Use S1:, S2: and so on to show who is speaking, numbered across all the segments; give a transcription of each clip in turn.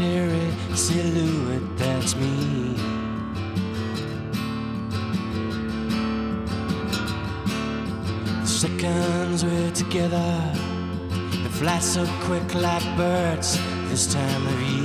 S1: solitary silhouette, that's me. The seconds we're together, they fly so quick like birds this time of year.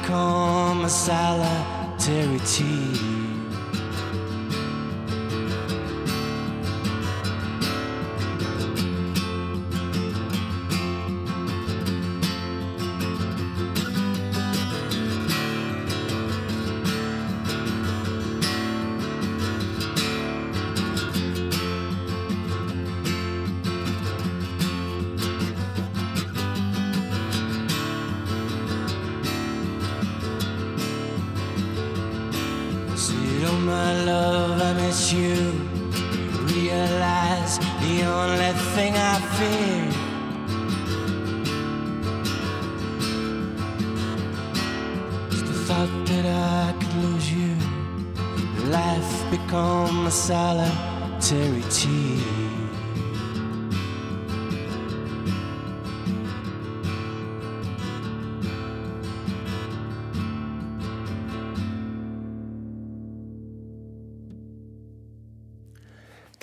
S1: Become a solitary tea.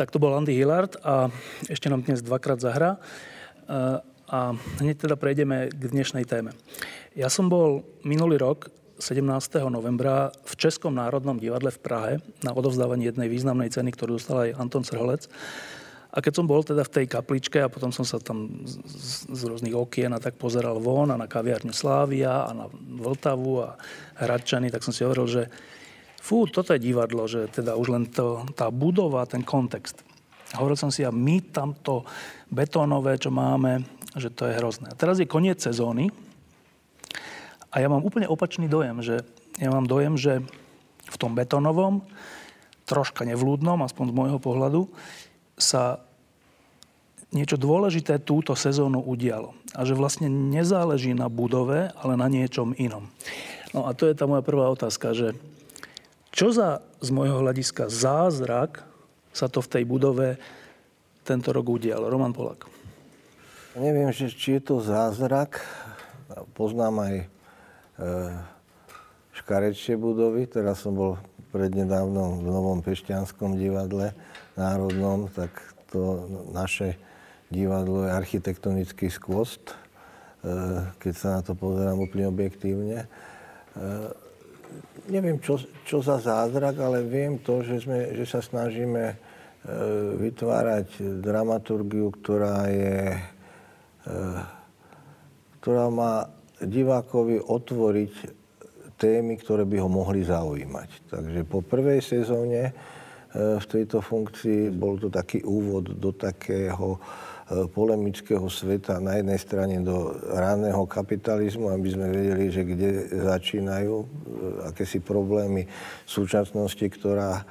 S2: Tak to bol Andy Hillard a ešte nám dnes dvakrát zahrá. E, A hneď teda prejdeme k dnešnej téme. Ja som bol minulý rok 17. novembra v Českom národnom divadle v Prahe na odovzdávaní jednej významnej ceny, ktorú dostal aj Anton Srholec. A keď som bol teda v tej kapličke a potom som sa tam z, z, rôznych okien a tak pozeral von a na kaviárňu Slávia a na Vltavu a Hradčany, tak som si hovoril, že fú, toto je divadlo, že teda už len to, tá budova, ten kontext. Hovoril som si, a my tamto betónové, čo máme, že to je hrozné. A teraz je koniec sezóny a ja mám úplne opačný dojem, že ja mám dojem, že v tom betónovom, troška nevlúdnom, aspoň z môjho pohľadu, sa niečo dôležité túto sezónu udialo. A že vlastne nezáleží na budove, ale na niečom inom. No a to je tá moja prvá otázka, že čo za z môjho hľadiska zázrak sa to v tej budove tento rok udialo? Roman Polak.
S3: Neviem, či je to zázrak. Poznám aj e, škarečie budovy. Teraz som bol prednedávnom v Novom Pešťanskom divadle národnom, tak to naše divadlo je architektonický skvost, e, keď sa na to pozerám úplne objektívne. E, neviem, čo, čo za zázrak, ale viem to, že, sme, že sa snažíme e, vytvárať dramaturgiu, ktorá je ktorá má divákovi otvoriť témy, ktoré by ho mohli zaujímať. Takže po prvej sezóne v tejto funkcii bol to taký úvod do takého polemického sveta na jednej strane do ranného kapitalizmu, aby sme vedeli, že kde začínajú akési problémy súčasnosti, ktorá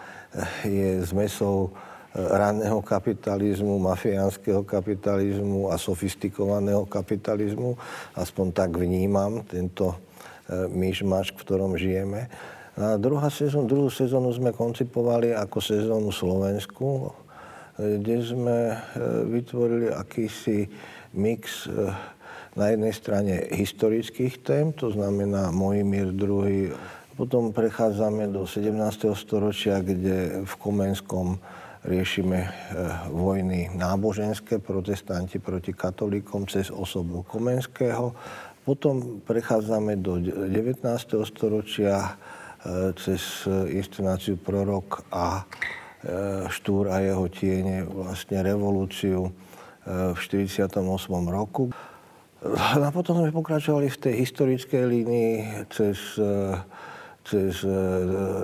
S3: je zmesou ranného kapitalizmu, mafiánskeho kapitalizmu a sofistikovaného kapitalizmu. Aspoň tak vnímam tento myšmaš, v ktorom žijeme. A druhá sezón, druhú sezónu sme koncipovali ako sezónu Slovensku, kde sme e, vytvorili akýsi mix e, na jednej strane historických tém, to znamená Mojimír II. Potom prechádzame do 17. storočia, kde v Komenskom riešime e, vojny náboženské, protestanti proti katolíkom cez osobu Komenského. Potom prechádzame do 19. storočia cez inscenáciu Prorok a Štúr a jeho tiene vlastne revolúciu e, v 48. roku. A potom sme pokračovali v tej historickej línii cez, e, cez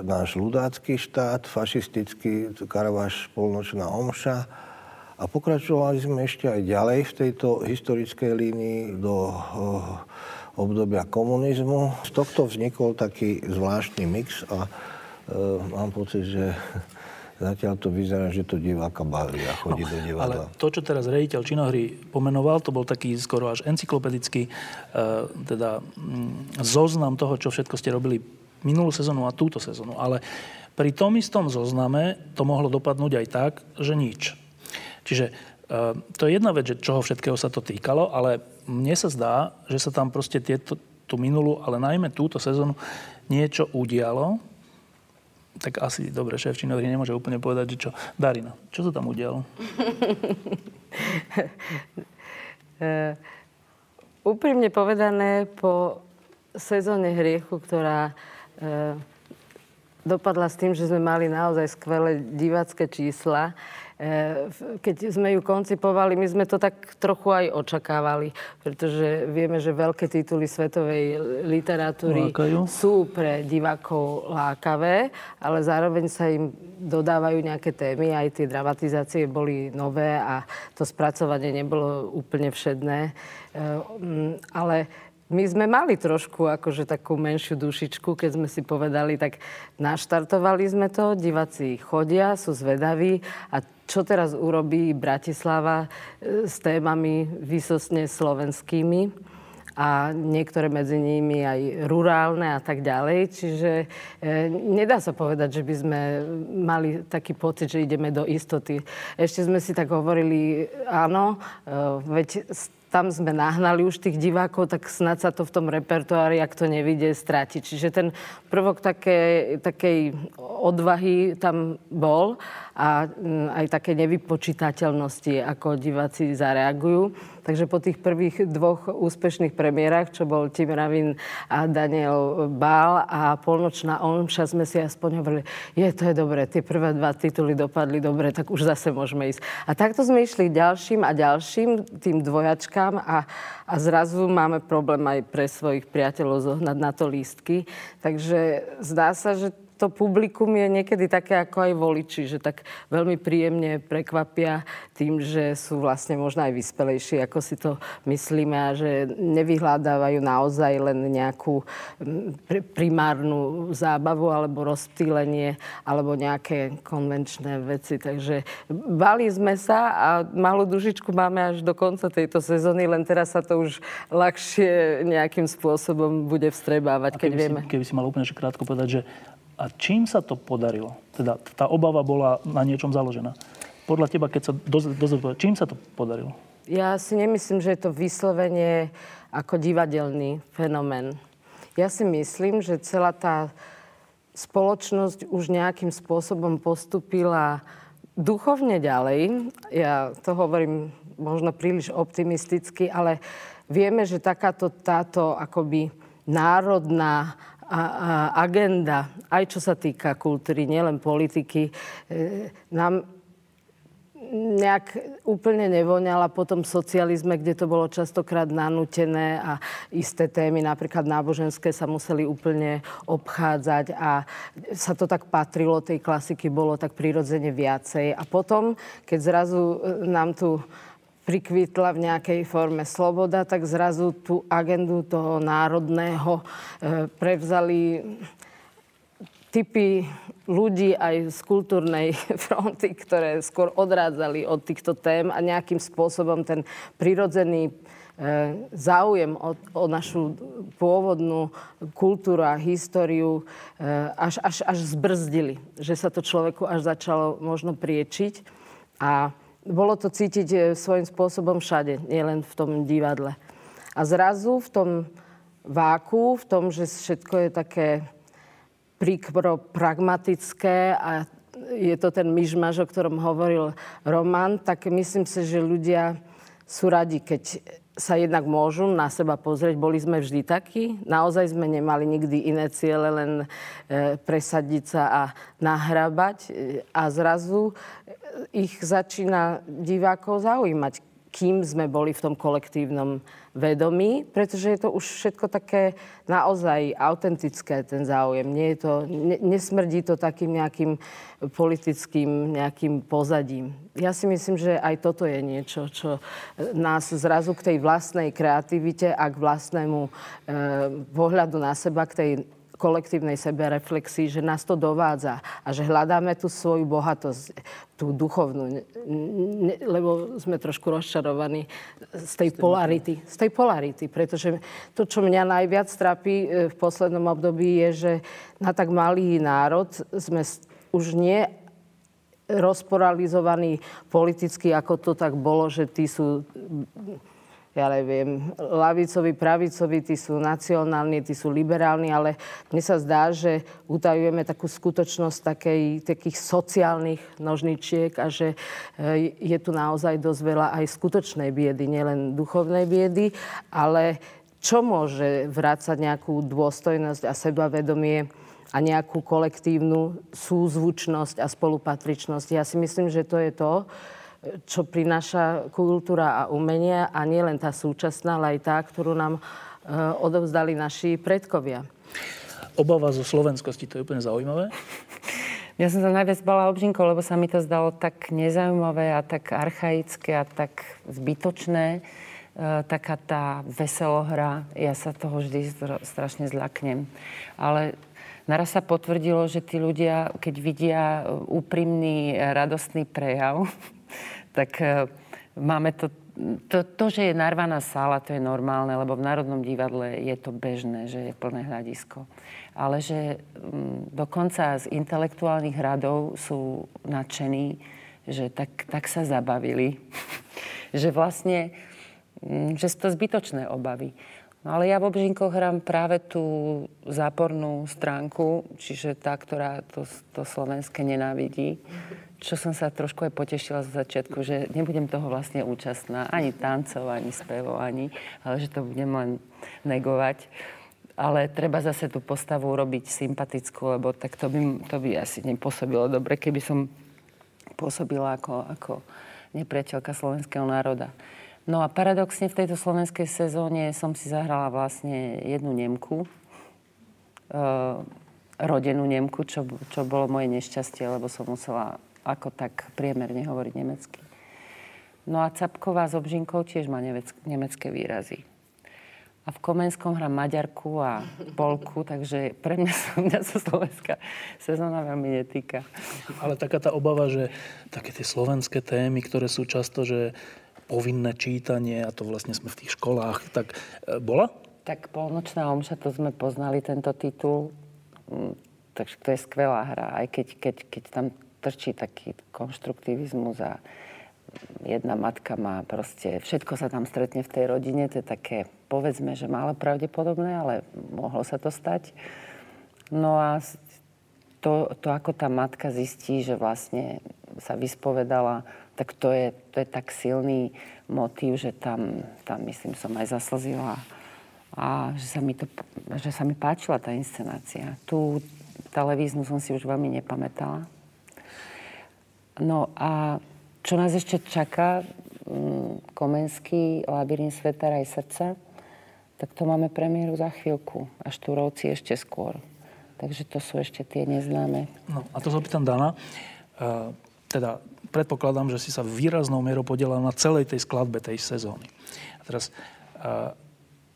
S3: náš ľudácky štát, fašistický Karavaš, polnočná omša. A pokračovali sme ešte aj ďalej v tejto historickej línii do obdobia komunizmu. Z tohto vznikol taký zvláštny mix a mám pocit, že Zatiaľ to vyzerá, že to diváka baví a chodí no, do divadla.
S2: Ale to, čo teraz rediteľ činohry pomenoval, to bol taký skoro až encyklopedický uh, teda, mm, zoznam toho, čo všetko ste robili minulú sezónu a túto sezónu. Ale pri tom istom zozname to mohlo dopadnúť aj tak, že nič. Čiže uh, to je jedna vec, že čoho všetkého sa to týkalo, ale mne sa zdá, že sa tam proste tieto, tú minulú, ale najmä túto sezónu niečo udialo, tak asi, dobre, šéf činový nemôže úplne povedať, že čo. Darina, čo sa tam udialo?
S4: uh, úprimne povedané, po sezóne hriechu, ktorá uh, dopadla s tým, že sme mali naozaj skvelé divácké čísla, Eh, keď sme ju koncipovali, my sme to tak trochu aj očakávali, pretože vieme, že veľké tituly svetovej literatúry Lákajú. sú pre divákov lákavé, ale zároveň sa im dodávajú nejaké témy, aj tie dramatizácie boli nové a to spracovanie nebolo úplne všedné. Eh, mm, ale my sme mali trošku akože takú menšiu dušičku, keď sme si povedali, tak naštartovali sme to, diváci chodia, sú zvedaví a čo teraz urobí Bratislava e, s témami vysosne slovenskými a niektoré medzi nimi aj rurálne a tak ďalej. Čiže e, nedá sa povedať, že by sme mali taký pocit, že ideme do istoty. Ešte sme si tak hovorili, áno, e, veď tam sme nahnali už tých divákov, tak snad sa to v tom repertoári, ak to nevidie, stráti. Čiže ten prvok také, takej odvahy tam bol a mm, aj také nevypočítateľnosti, ako diváci zareagujú. Takže po tých prvých dvoch úspešných premiérach, čo bol Tim Ravin a Daniel Bál a Polnočná omša, sme si aspoň hovorili, je, to je dobré, tie prvé dva tituly dopadli dobre, tak už zase môžeme ísť. A takto sme išli ďalším a ďalším tým dvojačkám a, a zrazu máme problém aj pre svojich priateľov zohnať na to lístky. Takže zdá sa, že to publikum je niekedy také ako aj voliči, že tak veľmi príjemne prekvapia tým, že sú vlastne možno aj vyspelejší, ako si to myslíme a že nevyhľadávajú naozaj len nejakú primárnu zábavu alebo rozptýlenie alebo nejaké konvenčné veci. Takže bali sme sa a malú dužičku máme až do konca tejto sezóny, len teraz sa to už ľahšie nejakým spôsobom bude vstrebávať, keď
S2: keby
S4: vieme.
S2: Si, keby si mal úplne krátko povedať, že a čím sa to podarilo? Teda tá obava bola na niečom založená. Podľa teba, keď sa dozvedel, čím sa to podarilo?
S4: Ja si nemyslím, že je to vyslovene ako divadelný fenomén. Ja si myslím, že celá tá spoločnosť už nejakým spôsobom postupila duchovne ďalej. Ja to hovorím možno príliš optimisticky, ale vieme, že takáto táto akoby národná a, a agenda, aj čo sa týka kultúry, nielen politiky, e, nám nejak úplne nevoňala po tom socializme, kde to bolo častokrát nanútené a isté témy, napríklad náboženské, sa museli úplne obchádzať a sa to tak patrilo, tej klasiky bolo tak prirodzene viacej. A potom, keď zrazu e, nám tu prikvitla v nejakej forme sloboda, tak zrazu tú agendu toho národného e, prevzali typy ľudí aj z kultúrnej fronty, ktoré skôr odrádzali od týchto tém a nejakým spôsobom ten prirodzený e, záujem o, o našu pôvodnú kultúru a históriu e, až, až, až zbrzdili. Že sa to človeku až začalo možno priečiť. A bolo to cítiť e, svojím spôsobom všade, nielen v tom divadle. A zrazu v tom váku, v tom, že všetko je také príkro pragmatické a je to ten myšmaž, o ktorom hovoril Roman, tak myslím si, že ľudia sú radi, keď sa jednak môžu na seba pozrieť. Boli sme vždy takí. Naozaj sme nemali nikdy iné ciele, len e, presadiť sa a nahrabať. A zrazu ich začína divákov zaujímať, kým sme boli v tom kolektívnom vedomí, pretože je to už všetko také naozaj autentické, ten záujem. Nie je to, ne, nesmrdí to takým nejakým politickým nejakým pozadím. Ja si myslím, že aj toto je niečo, čo nás zrazu k tej vlastnej kreativite a k vlastnému e, pohľadu na seba, k tej kolektívnej sebereflexii, že nás to dovádza a že hľadáme tú svoju bohatosť, tú duchovnú, ne, lebo sme trošku rozčarovaní z tej polarity. Z tej polarity, pretože to, čo mňa najviac trápi e, v poslednom období, je, že na tak malý národ sme už nie rozporalizovaní politicky, ako to tak bolo, že tí sú ja neviem, lavicovi, pravicovi, tí sú nacionálni, tí sú liberálni, ale mne sa zdá, že utajujeme takú skutočnosť takej, takých sociálnych nožničiek a že e, je tu naozaj dosť veľa aj skutočnej biedy, nielen duchovnej biedy, ale čo môže vrácať nejakú dôstojnosť a sebavedomie a nejakú kolektívnu súzvučnosť a spolupatričnosť. Ja si myslím, že to je to, čo prináša kultúra a umenie a nie len tá súčasná, ale aj tá, ktorú nám e, odovzdali naši predkovia.
S2: Obava zo slovenskosti, to je úplne zaujímavé.
S5: Ja som sa najviac bala obžinkov, lebo sa mi to zdalo tak nezaujímavé a tak archaické a tak zbytočné. E, taká tá veselohra, ja sa toho vždy strašne zľaknem. Ale naraz sa potvrdilo, že tí ľudia, keď vidia úprimný, radostný prejav, tak e, máme to to, to, že je narvaná sála, to je normálne, lebo v Národnom divadle je to bežné, že je plné hľadisko. Ale že m, mm, dokonca z intelektuálnych radov sú nadšení, že tak, tak sa zabavili. že vlastne, m, mm, že sú to zbytočné obavy. No ale ja v Obžinkoch hrám práve tú zápornú stránku, čiže tá, ktorá to, to slovenské nenávidí čo som sa trošku aj potešila z začiatku, že nebudem toho vlastne účastná, ani tancov, ani spevov, ani, ale že to budem len negovať. Ale treba zase tú postavu robiť sympatickú, lebo tak to by, to by asi nepôsobilo dobre, keby som pôsobila ako, ako nepriateľka slovenského národa. No a paradoxne v tejto slovenskej sezóne som si zahrala vlastne jednu Nemku, e, rodenú Nemku, čo, čo bolo moje nešťastie, lebo som musela ako tak priemerne hovoriť nemecky. No a Capková s Obžinkou tiež má nemecké výrazy. A v Komenskom hrám Maďarku a Polku, takže pre mňa sa, mňa sa slovenská sezóna veľmi netýka.
S2: Ale taká tá obava, že také tie slovenské témy, ktoré sú často, že povinné čítanie, a to vlastne sme v tých školách, tak e, bola?
S5: Tak Polnočná omša, to sme poznali tento titul. Mm, takže to je skvelá hra. Aj keď, keď, keď tam trčí taký konštruktivizmus a jedna matka má proste, všetko sa tam stretne v tej rodine, to je také, povedzme, že málo pravdepodobné, ale mohlo sa to stať. No a to, to ako tá matka zistí, že vlastne sa vyspovedala, tak to je, to je tak silný motív, že tam, tam myslím, som aj zaslzila a že sa mi, to, že sa mi páčila tá inscenácia. Tú televíznu som si už veľmi nepamätala. No a čo nás ešte čaká, mm, Komenský, Labyrint sveta, aj srdca, tak to máme premiéru za chvíľku a Štúrovci ešte skôr. Takže to sú ešte tie neznáme.
S2: No a to sa pýtam Dana. Uh, teda predpokladám, že si sa výraznou mierou podielal na celej tej skladbe tej sezóny. A teraz, uh,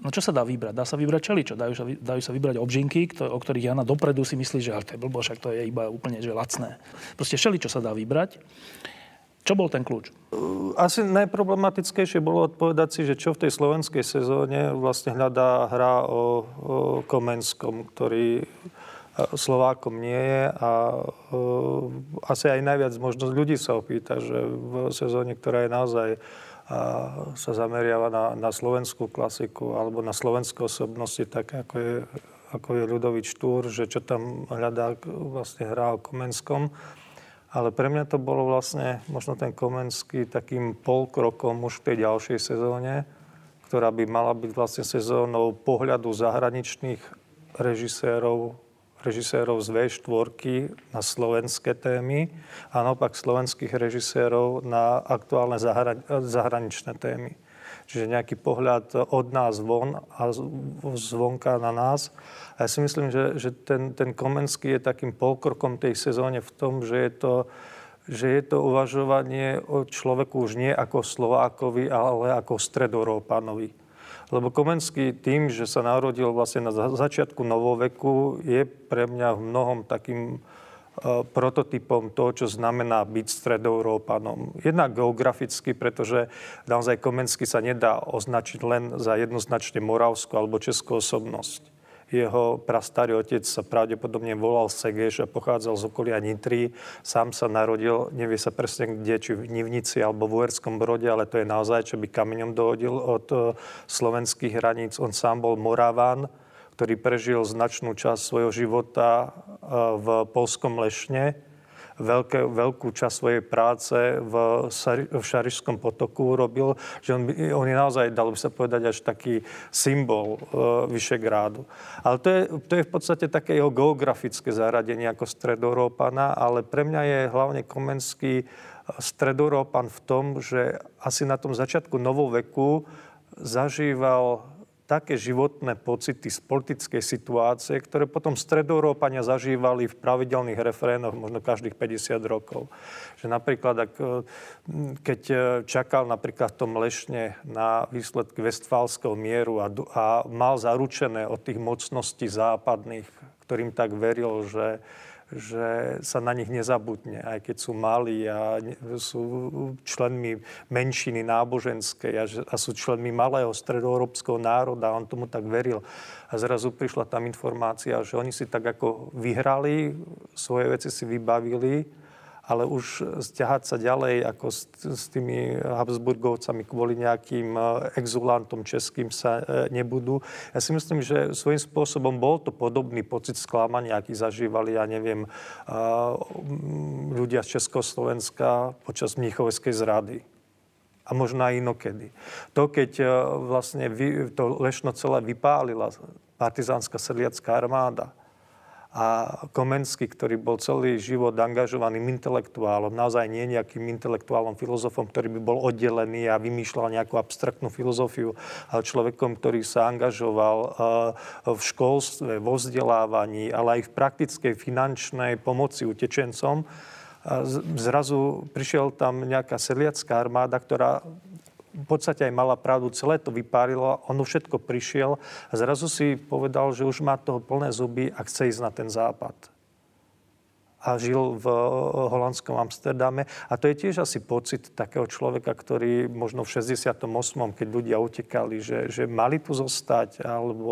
S2: no čo sa dá vybrať? Dá sa vybrať čeličo? Dajú sa, dajú sa vybrať obžinky, kto, o ktorých Jana dopredu si myslí, že to je blbo, však to je iba úplne že lacné. Proste čo sa dá vybrať. Čo bol ten kľúč?
S6: Asi najproblematickejšie bolo odpovedať si, že čo v tej slovenskej sezóne vlastne hľadá hra o, o Komenskom, ktorý e, Slovákom nie je a uh, asi aj najviac možno ľudí sa opýta, že v sezóne, ktorá je naozaj sa zameriava na, na slovenskú klasiku alebo na slovenské osobnosti, tak ako je, ako je Ľudovič Štúr, že čo tam hľadá vlastne hra o Komenskom. Ale pre mňa to bolo vlastne možno ten Komenský takým polkrokom už v tej ďalšej sezóne, ktorá by mala byť vlastne sezónou pohľadu zahraničných režisérov, režisérov z V4 na slovenské témy a naopak slovenských režisérov na aktuálne zahraničné témy. Čiže nejaký pohľad od nás von a zvonka na nás. A ja si myslím, že, že ten, ten Komenský je takým polkrokom tej sezóne v tom, že je to, že je to uvažovanie o človeku už nie ako Slovákovi, ale ako Stredorópanovi. Lebo Komenský tým, že sa narodil vlastne na začiatku novoveku, je pre mňa v mnohom takým E, prototypom toho, čo znamená byť stredoeurópanom. Jednak geograficky, pretože naozaj Komensky sa nedá označiť len za jednoznačne moravskú alebo českú osobnosť. Jeho prastarý otec sa pravdepodobne volal Segeš a pochádzal z okolia Nitry. Sám sa narodil, nevie sa presne kde, či v Nivnici alebo v Uherskom Brode, ale to je naozaj, čo by kameňom dohodil od e, slovenských hraníc. On sám bol Moraván, ktorý prežil značnú časť svojho života e, v Polskom Lešne, veľké, veľkú časť svojej práce v, v Šarišskom potoku urobil, že on, on je naozaj, dalo by sa povedať, až taký symbol uh, Vyšegrádu. Ale to je, to je v podstate také jeho geografické zaradenie ako stredoeurópana, ale pre mňa je hlavne Komenský stredoeurópan v tom, že asi na tom začiatku novoveku zažíval také životné pocity z politickej situácie, ktoré potom stredoeurópania zažívali v pravidelných refrénoch možno každých 50 rokov. Že napríklad, ak, e, keď e, čakal napríklad v tom Lešne na výsledky Westfálskeho mieru a, a mal zaručené od tých mocností západných, ktorým tak veril, že že sa na nich nezabudne, aj keď sú malí a sú členmi menšiny náboženskej a, sú členmi malého stredoeurópskeho národa. On tomu tak veril. A zrazu prišla tam informácia, že oni si tak ako vyhrali, svoje veci si vybavili ale už stiahať sa ďalej ako s, s tými Habsburgovcami kvôli nejakým e, exulantom českým sa e, nebudú. Ja si myslím, že svojím spôsobom bol to podobný pocit sklamania, aký zažívali, ja neviem, e, ľudia z Československa počas Mnichovskej zrady a možno aj inokedy. To, keď vlastne to Lešno celé vypálila partizánska sedliacká armáda, a Komenský, ktorý bol celý život angažovaným intelektuálom, naozaj nie nejakým intelektuálom, filozofom, ktorý by bol oddelený a vymýšľal nejakú abstraktnú filozofiu, ale človekom, ktorý sa angažoval eh, v školstve, vo vzdelávaní, ale aj v praktickej finančnej pomoci utečencom. Zrazu prišiel tam nejaká sedliacká armáda, ktorá v podstate aj mala pravdu, celé to vypárilo, ono všetko prišiel a zrazu si povedal, že už má toho plné zuby a chce ísť na ten západ a žil v holandskom Amsterdame. A to je tiež asi pocit takého človeka, ktorý možno v 68., keď ľudia utekali, že, že mali tu zostať alebo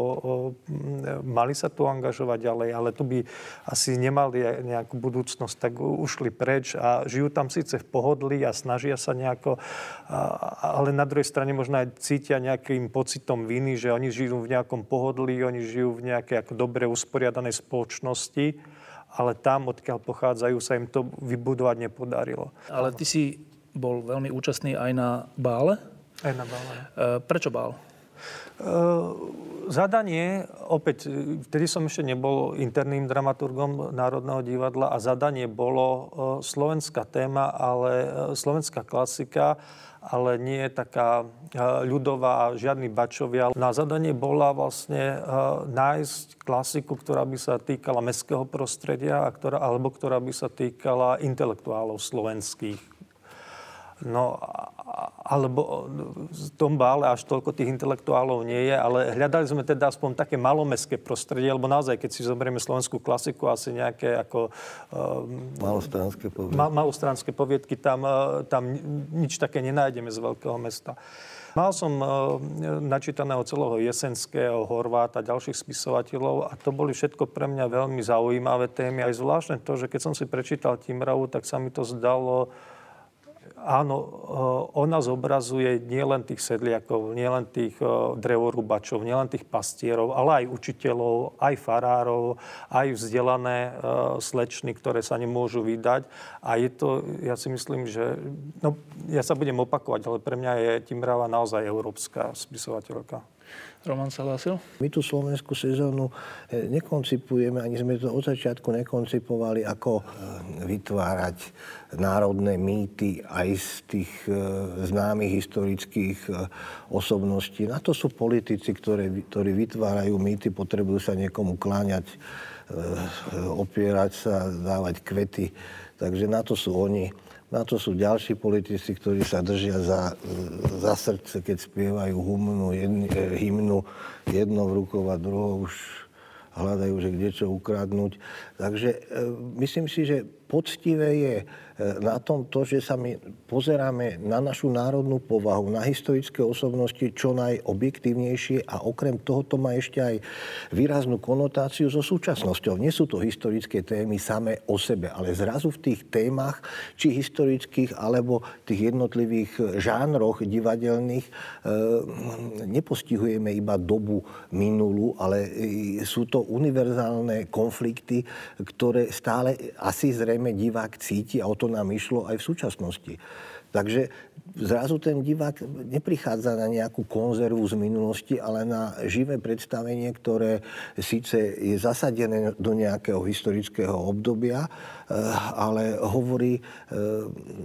S6: mali sa tu angažovať ďalej, ale tu by asi nemali nejakú budúcnosť, tak ušli preč a žijú tam síce v pohodlí a snažia sa nejako, ale na druhej strane možno aj cítia nejakým pocitom viny, že oni žijú v nejakom pohodlí, oni žijú v nejakej ako dobre usporiadanej spoločnosti ale tam, odkiaľ pochádzajú, sa im to vybudovať nepodarilo.
S2: Ale ty si bol veľmi účastný aj na bále.
S6: Aj na bále.
S2: E, prečo bál?
S6: zadanie, opäť, vtedy som ešte nebol interným dramaturgom Národného divadla a zadanie bolo slovenská téma, ale slovenská klasika, ale nie je taká ľudová, žiadny bačovia. Na zadanie bola vlastne nájsť klasiku, ktorá by sa týkala mestského prostredia, a ktorá, alebo ktorá by sa týkala intelektuálov slovenských No, alebo v tom bále až toľko tých intelektuálov nie je, ale hľadali sme teda aspoň také malomestské prostredie, lebo naozaj, keď si zoberieme slovenskú klasiku, asi nejaké ako...
S3: Um, malostranské poviedky.
S6: Ma, malostranské poviedky, tam, uh, tam nič také nenájdeme z veľkého mesta. Mal som uh, načítaného celého Jesenského, Horváta, ďalších spisovateľov a to boli všetko pre mňa veľmi zaujímavé témy. Aj zvláštne to, že keď som si prečítal Timravu, tak sa mi to zdalo áno, eh, ona zobrazuje nielen tých sedliakov, nielen tých eh, drevorúbačov, nielen tých pastierov, ale aj učiteľov, aj farárov, aj vzdelané eh, slečny, ktoré sa nemôžu vydať. A je to, ja si myslím, že... No, ja sa budem opakovať, ale pre mňa je Timrava naozaj európska spisovateľka.
S2: Roman Salasil?
S3: My tú slovenskú sezónu eh, nekoncipujeme, ani sme to od začiatku nekoncipovali, ako eh, vytvárať národné mýty aj z tých eh, známych historických osobností. Na to sú politici, ktoré, ktorí vytvárajú mýty, potrebujú sa niekomu kláňať, opierať sa, dávať kvety. Takže na to sú oni. Na to sú ďalší politici, ktorí sa držia za, za srdce, keď spievajú hymnu, jedni, eh, hymnu jednou rukou a druhou už hľadajú, že kde čo ukradnúť. Takže e, myslím si, že poctivé je E, na tom to, že sa my pozeráme na našu národnú povahu, na historické osobnosti čo najobjektívnejšie a okrem toho to má ešte aj výraznú konotáciu so súčasnosťou. Nie sú to historické témy samé o sebe, ale zrazu v tých témach, či historických, alebo tých jednotlivých žánroch divadelných, e, nepostihujeme iba dobu minulú, ale sú to univerzálne konflikty, ktoré stále asi zrejme divák cíti a o to to nám išlo aj v súčasnosti. Takže zrazu ten divák neprichádza na nejakú konzervu z minulosti, ale na živé predstavenie, ktoré síce je zasadené do nejakého historického obdobia, eh, ale hovorí eh,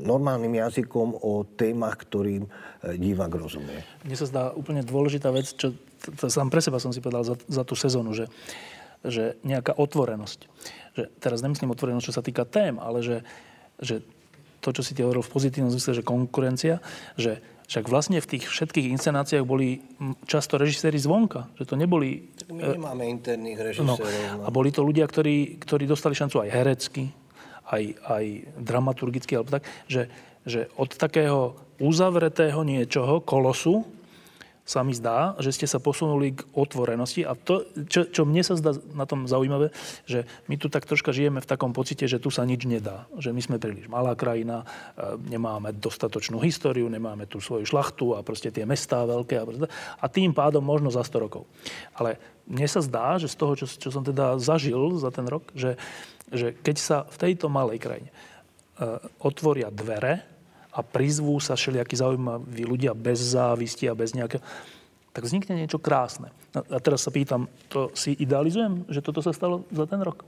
S3: normálnym jazykom o témach, ktorým eh, divák rozumie.
S2: Mne sa zdá úplne dôležitá vec, čo sám pre seba som si povedal za, za tú sezónu, že, že nejaká otvorenosť. Že teraz nemyslím otvorenosť, čo sa týka tém, ale že že to, čo si ti hovoril v pozitívnom zmysle, že konkurencia, že však vlastne v tých všetkých inscenáciách boli často režiséri zvonka, že to neboli...
S3: My nemáme interných režisérov.
S2: No, a boli to ľudia, ktorí, ktorí dostali šancu aj herecky, aj, aj dramaturgicky, alebo tak, že, že od takého uzavretého niečoho, kolosu, sa mi zdá, že ste sa posunuli k otvorenosti a to, čo, čo mne sa zdá na tom zaujímavé, že my tu tak troška žijeme v takom pocite, že tu sa nič nedá. Že my sme príliš malá krajina, e, nemáme dostatočnú históriu, nemáme tu svoju šlachtu a proste tie mestá veľké a, a tým pádom možno za 100 rokov. Ale mne sa zdá, že z toho, čo, čo som teda zažil za ten rok, že, že keď sa v tejto malej krajine uh, otvoria dvere, a prizvú sa všelijakí zaujímaví ľudia bez závisti a bez nejaké, tak vznikne niečo krásne. A teraz sa pýtam, to si idealizujem, že toto sa stalo za ten rok?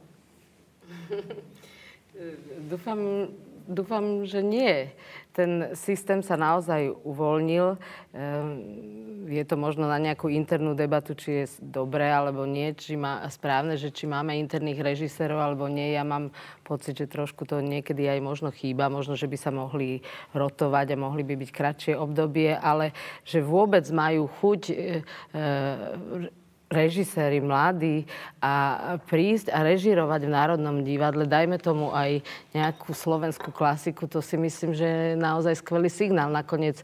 S4: Dúfam, dúfam, že nie ten systém sa naozaj uvoľnil. Ehm, je to možno na nejakú internú debatu, či je dobré alebo nie, či má správne, že či máme interných režisérov alebo nie. Ja mám pocit, že trošku to niekedy aj možno chýba, možno, že by sa mohli rotovať a mohli by byť kratšie obdobie, ale že vôbec majú chuť e, e, režiséri mladí a prísť a režirovať v Národnom divadle, dajme tomu aj nejakú slovenskú klasiku, to si myslím, že je naozaj skvelý signál. Nakoniec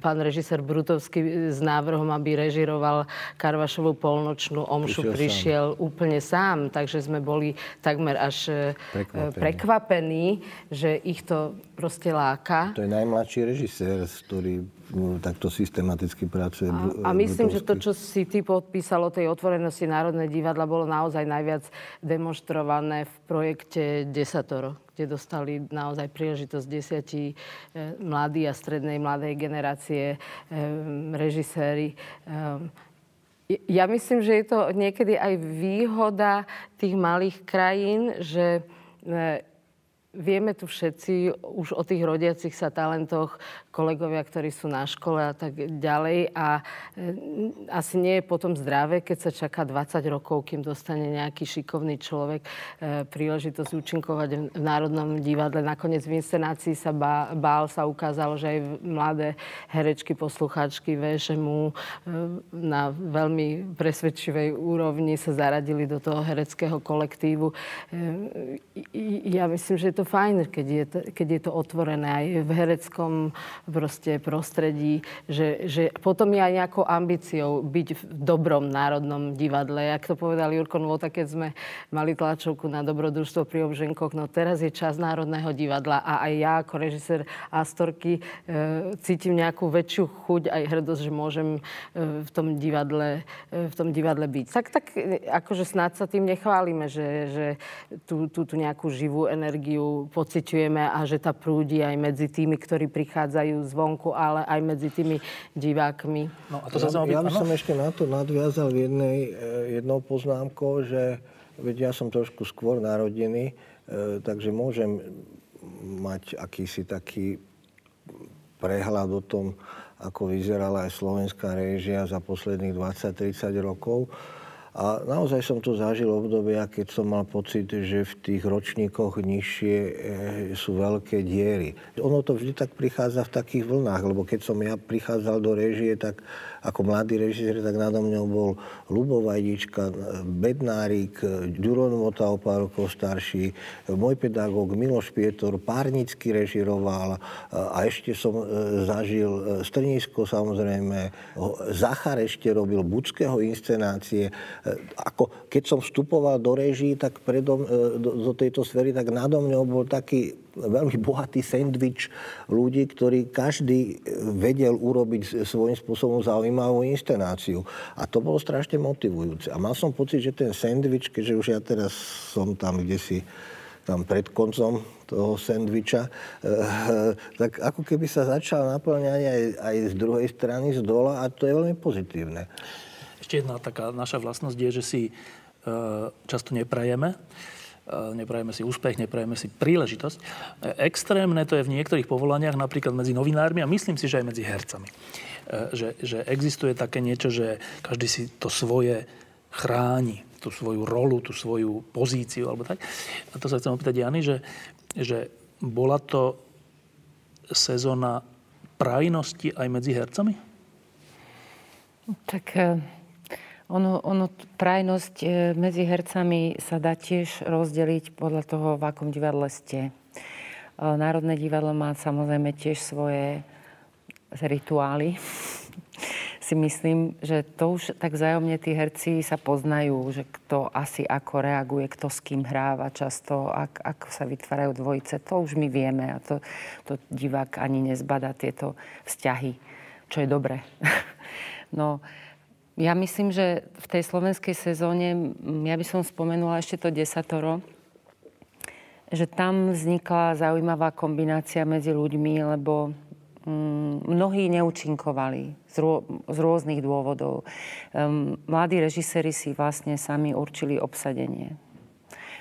S4: pán režisér Brutovský s návrhom, aby režiroval Karvašovú polnočnú omšu, prišiel, prišiel sám. úplne sám. Takže sme boli takmer až e, prekvapení. prekvapení, že ich to proste láka.
S3: To je najmladší režisér, ktorý takto systematicky pracuje.
S4: A, a myslím, že to, čo si ty podpísal o tej otvorenosti Národnej divadla, bolo naozaj najviac demonstrované v projekte Desatoro kde dostali naozaj príležitosť desiatí mladí a strednej mladej generácie režiséri ja myslím, že je to niekedy aj výhoda tých malých krajín, že vieme tu všetci už o tých rodiacich sa talentoch, kolegovia, ktorí sú na škole a tak ďalej. A e, asi nie je potom zdravé, keď sa čaká 20 rokov, kým dostane nejaký šikovný človek e, príležitosť účinkovať v Národnom divadle. Nakoniec v inscenácii sa bál, sa ukázalo, že aj mladé herečky, poslucháčky VŠMU e, na veľmi presvedčivej úrovni sa zaradili do toho hereckého kolektívu. Ja myslím, že je to to fajn, keď je to, keď je to otvorené aj v hereckom proste prostredí, že, že potom je aj nejakou ambíciou byť v dobrom národnom divadle. Jak to povedal Jurko Nvota, keď sme mali tlačovku na dobrodružstvo pri Obženkoch, no teraz je čas Národného divadla a aj ja ako režisér Astorky e, cítim nejakú väčšiu chuť aj hrdosť, že môžem e, v tom divadle, e, v tom divadle byť. Tak, tak e, akože snad sa tým nechválime, že, že tú, tú, tú nejakú živú energiu pociťujeme a že tá prúdi aj medzi tými, ktorí prichádzajú zvonku, ale aj medzi tými divákmi.
S3: No a to ja, ja by som ešte na to nadviazal jednej, eh, jednou poznámkou, že veď ja som trošku skôr narodený, eh, takže môžem mať akýsi taký prehľad o tom, ako vyzerala aj slovenská réžia za posledných 20-30 rokov. A naozaj som to zažil obdobia, keď som mal pocit, že v tých ročníkoch nižšie e, sú veľké diery. Ono to vždy tak prichádza v takých vlnách, lebo keď som ja prichádzal do režie, tak ako mladý režisér, tak nado mňou bol Lubo Vajdička, Bednárik, Ďuron Mota o pár rokov starší, môj pedagóg Miloš Pietor, Párnický režiroval a ešte som e, zažil e, Strnisko samozrejme, Zachar ešte robil Budského inscenácie. E, ako keď som vstupoval do režii, tak predom, do, do tejto sféry, tak nado mňou bol taký veľmi bohatý sendvič ľudí, ktorí každý vedel urobiť svojím spôsobom zaujímavú inscenáciu. A to bolo strašne motivujúce. A mal som pocit, že ten sendvič, keďže už ja teraz som tam, kde si tam pred koncom toho sendviča, eh, tak ako keby sa začal naplňať aj, aj z druhej strany, z dola a to je veľmi pozitívne.
S2: Ešte jedna taká naša vlastnosť je, že si eh, často neprajeme neprajeme si úspech, neprajeme si príležitosť. Extrémne to je v niektorých povolaniach, napríklad medzi novinármi a myslím si, že aj medzi hercami. E, že, že existuje také niečo, že každý si to svoje chráni, tú svoju rolu, tú svoju pozíciu alebo tak. A to sa chcem opýtať Jany, že, že bola to sezóna prajnosti aj medzi hercami?
S5: Tak ono, ono, prajnosť e, medzi hercami sa dá tiež rozdeliť podľa toho, v akom divadle ste. E, Národné divadlo má samozrejme tiež svoje rituály. si myslím, že to už tak zájomne tí herci sa poznajú, že kto asi ako reaguje, kto s kým hráva často, ak, ako sa vytvárajú dvojice. To už my vieme a to, to divák ani nezbada tieto vzťahy, čo je dobre. no, ja myslím, že v tej slovenskej sezóne, ja by som spomenula ešte to desatoro, že tam vznikla zaujímavá kombinácia medzi ľuďmi, lebo mnohí neúčinkovali z, rô, z rôznych dôvodov. Um, mladí režiséri si vlastne sami určili obsadenie.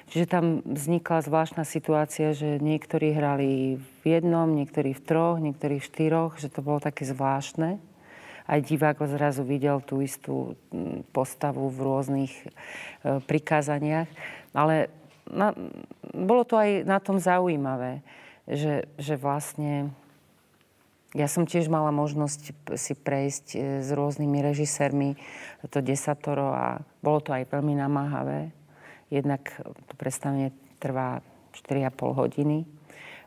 S5: Čiže tam vznikla zvláštna situácia, že niektorí hrali v jednom, niektorí v troch, niektorí v štyroch, že to bolo také zvláštne aj divák zrazu videl tú istú mm, postavu v rôznych e, prikázaniach. Ale na, bolo to aj na tom zaujímavé, že, že vlastne ja som tiež mala možnosť si prejsť e, s rôznymi režisérmi to desatoro a bolo to aj veľmi namáhavé. Jednak to predstavenie trvá 4,5 hodiny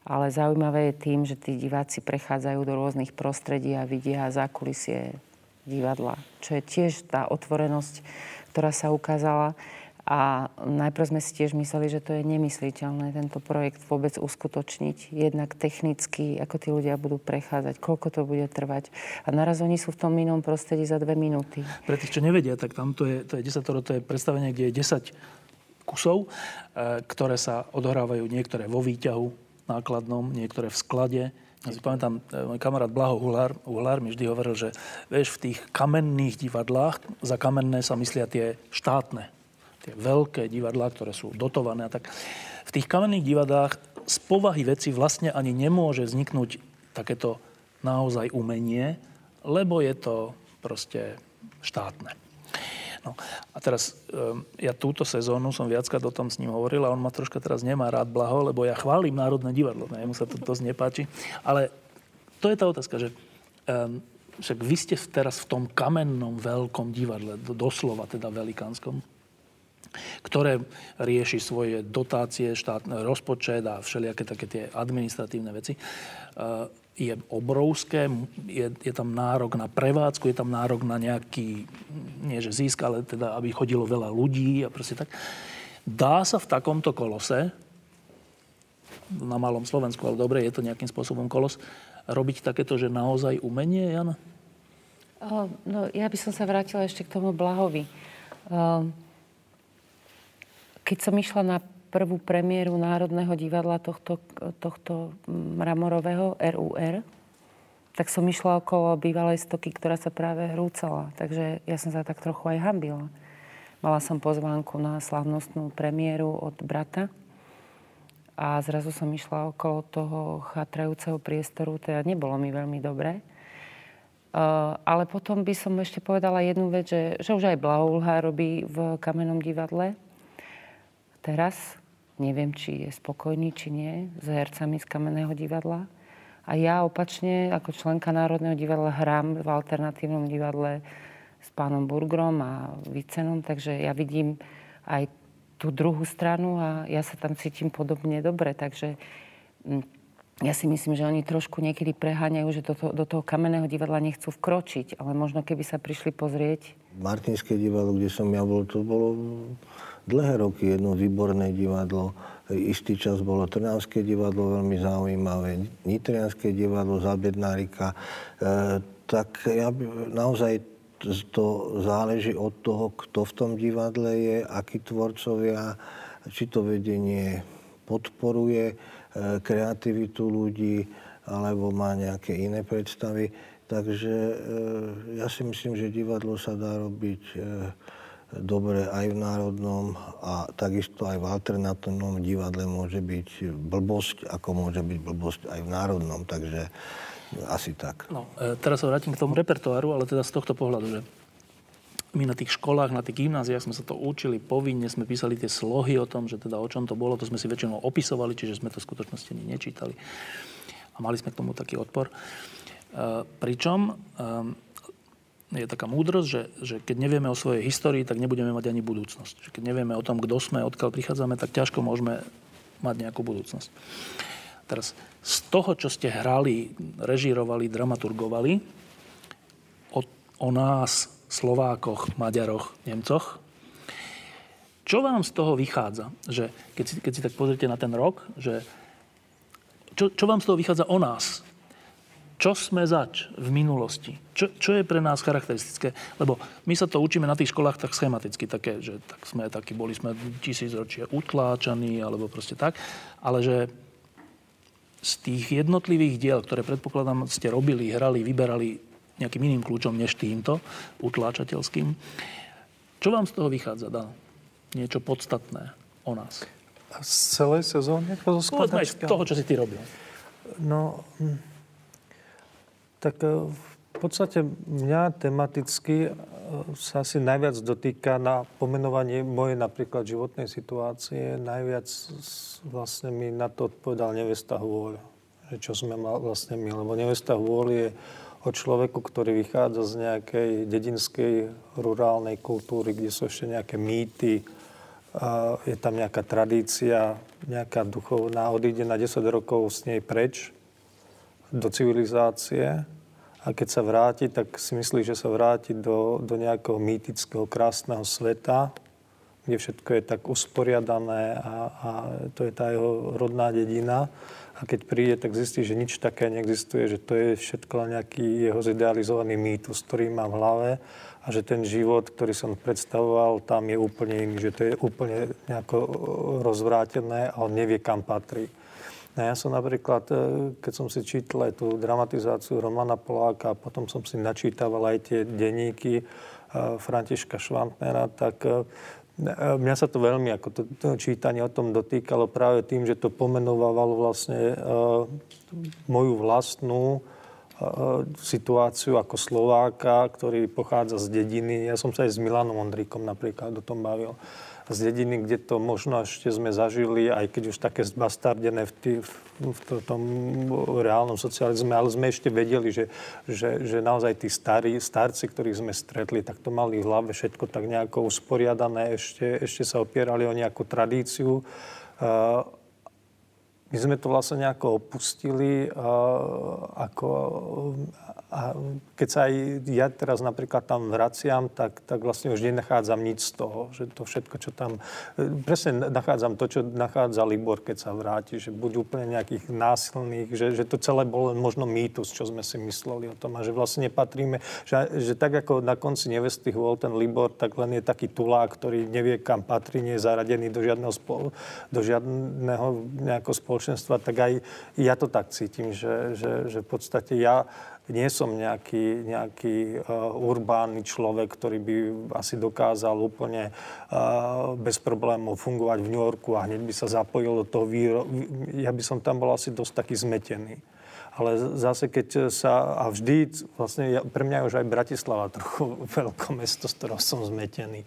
S5: ale zaujímavé je tým, že tí diváci prechádzajú do rôznych prostredí a vidia zákulisie divadla, čo je tiež tá otvorenosť, ktorá sa ukázala. A najprv sme si tiež mysleli, že to je nemysliteľné, tento projekt vôbec uskutočniť. Jednak technicky, ako tí ľudia budú prechádzať, koľko to bude trvať. A naraz oni sú v tom inom prostredí za dve minúty.
S2: Pre tých, čo nevedia, tak tam to je, to je 10, to je predstavenie, kde je 10 kusov, ktoré sa odohrávajú niektoré vo výťahu nákladnom, niektoré v sklade, ja si pamätám, e, môj kamarát Blaho Uhlár, Uhlár mi vždy hovoril, že vieš, v tých kamenných divadlách, za kamenné sa myslia tie štátne, tie veľké divadlá, ktoré sú dotované a tak. V tých kamenných divadlách z povahy veci vlastne ani nemôže vzniknúť takéto naozaj umenie, lebo je to proste štátne. No. A teraz um, ja túto sezónu som viackrát o tom s ním hovoril a on ma troška teraz nemá rád blaho, lebo ja chválim Národné divadlo. Ne, mu sa to dosť nepáči. Ale to je tá otázka, že um, však vy ste teraz v tom kamennom veľkom divadle, doslova teda velikánskom, ktoré rieši svoje dotácie, štátne rozpočet a všelijaké také tie administratívne veci. Uh, je obrovské, je, je tam nárok na prevádzku, je tam nárok na nejaký, nie že zisk, ale teda, aby chodilo veľa ľudí a proste tak. Dá sa v takomto kolose, na malom Slovensku, ale dobre, je to nejakým spôsobom kolos, robiť takéto, že naozaj umenie, Jana?
S5: O, no, ja by som sa vrátila ešte k tomu Blahovi. O, keď som išla na prvú premiéru Národného divadla tohto, tohto mramorového RUR, tak som išla okolo bývalej stoky, ktorá sa práve hrúcala. Takže ja som sa tak trochu aj hambila. Mala som pozvánku na slavnostnú premiéru od brata a zrazu som išla okolo toho chatrajúceho priestoru, teda nebolo mi veľmi dobré. Uh, ale potom by som ešte povedala jednu vec, že, že už aj Blahoulha robí v Kamennom divadle teraz. Neviem, či je spokojný, či nie, s hercami z Kamenného divadla. A ja opačne, ako členka Národného divadla, hrám v alternatívnom divadle s pánom Burgrom a Vicenom, takže ja vidím aj tú druhú stranu a ja sa tam cítim podobne dobre. Takže mm, ja si myslím, že oni trošku niekedy preháňajú, že do toho, do toho kamenného divadla nechcú vkročiť, ale možno keby sa prišli pozrieť.
S3: Martinské divadlo, kde som ja bol, to bolo dlhé roky jedno výborné divadlo. Istý čas bolo Trnavské divadlo veľmi zaujímavé, Nitrianské divadlo, Zabednárika. E, tak ja by, naozaj to záleží od toho, kto v tom divadle je, akí tvorcovia, či to vedenie podporuje e, kreativitu ľudí, alebo má nejaké iné predstavy. Takže e, ja si myslím, že divadlo sa dá robiť e, dobre aj v národnom a takisto aj v alternatívnom divadle môže byť blbosť, ako môže byť blbosť aj v národnom. Takže asi tak.
S2: No, e, teraz sa vrátim k tomu repertoáru, ale teda z tohto pohľadu, že my na tých školách, na tých gymnáziách sme sa to učili povinne, sme písali tie slohy o tom, že teda o čom to bolo, to sme si väčšinou opisovali, čiže sme to v skutočnosti ani nečítali. A mali sme k tomu taký odpor. E, pričom e, je taká múdrosť, že, že keď nevieme o svojej histórii, tak nebudeme mať ani budúcnosť. Že keď nevieme o tom, kto sme, odkiaľ prichádzame, tak ťažko môžeme mať nejakú budúcnosť. Teraz, z toho, čo ste hrali, režírovali, dramaturgovali, o, o nás, Slovákoch, Maďaroch, Nemcoch, čo vám z toho vychádza? Že keď, si, keď si tak pozrite na ten rok, že čo, čo vám z toho vychádza o nás? Čo sme zač v minulosti? Čo, čo je pre nás charakteristické? Lebo my sa to učíme na tých školách tak schematicky, také, že tak sme takí, boli sme tisíc ročie utláčaní, alebo proste tak. Ale že z tých jednotlivých diel, ktoré predpokladám ste robili, hrali, vyberali nejakým iným kľúčom než týmto, utláčateľským, čo vám z toho vychádza, Dan? Niečo podstatné o nás.
S6: A z celej sezóny?
S2: Povedzme aj z toho, čo si ty robil.
S6: No, hm tak e, v podstate mňa tematicky e, sa asi najviac dotýka na pomenovanie mojej napríklad životnej situácie. Najviac vlastne mi na to odpovedal nevesta Hôľ. Čo sme mal vlastne my. Lebo nevesta Hôľ je o človeku, ktorý vychádza z nejakej dedinskej rurálnej kultúry, kde sú ešte nejaké mýty, je tam nejaká tradícia, nejaká duchovná, odíde na 10 rokov s nej preč do civilizácie a keď sa vráti, tak si myslí, že sa vráti do, do nejakého mýtického, krásneho sveta, kde všetko je tak usporiadané a, a to je tá jeho rodná dedina. A keď príde, tak zistí, že nič také neexistuje, že to je všetko nejaký jeho zidealizovaný mýtus, ktorý má v hlave a že ten život, ktorý som predstavoval, tam je úplne iný, že to je úplne nejako rozvrátené a on nevie, kam patrí. No ja som napríklad, e, keď som si čítal aj tú dramatizáciu Romana Poláka, potom som si načítaval aj tie denníky e, Františka Švantnera, tak e, mňa sa to veľmi, ako to, to čítanie o tom dotýkalo práve tým, že to pomenovalo vlastne moju vlastnú situáciu ako Slováka, ktorý pochádza z dediny. Ja som sa aj s Milanom Ondríkom napríklad o tom bavil. Uh, z dediny, kde to možno ešte sme zažili, aj keď už také zbastardené v, tý, v, v tom reálnom socializme, ale sme ešte vedeli, že, že, že naozaj tí starí, starci, ktorých sme stretli, tak to mali v hlave všetko tak nejako usporiadané, ešte, ešte sa opierali o nejakú tradíciu. My sme to vlastne nejako opustili, ako, a keď sa aj ja teraz napríklad tam vraciam, tak, tak vlastne už nenachádzam nič z toho, že to všetko, čo tam... Presne nachádzam to, čo nachádza Libor, keď sa vráti, že buď úplne nejakých násilných, že, že to celé bolo možno mýtus, čo sme si mysleli o tom a že vlastne nepatríme, že, že tak ako na konci nevesty bol ten Libor, tak len je taký tulák, ktorý nevie, kam patrí, nie je zaradený do žiadneho, spol, do žiadneho nejakého spoločenstva, tak aj ja to tak cítim, že, že, že v podstate ja nie som nejaký, nejaký uh, urbánny človek, ktorý by asi dokázal úplne uh, bez problémov fungovať v New Yorku a hneď by sa zapojil do toho víro... Ja by som tam bol asi dosť taký zmetený. Ale zase, keď sa... A vždy, vlastne ja, pre mňa je už aj Bratislava trochu veľké mesto, z ktorého som zmetený.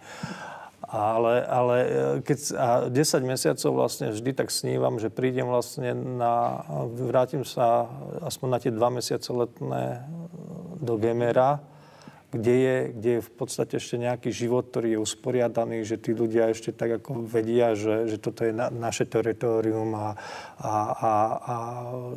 S6: Ale, ale e, keď a 10 mesiacov vlastne vždy tak snívam, že prídem vlastne na, vrátim sa aspoň na tie dva mesiace letné do Gemera kde je, kde je v podstate ešte nejaký život, ktorý je usporiadaný, že tí ľudia ešte tak ako vedia, že, že toto je na, naše teritorium a, a, a, a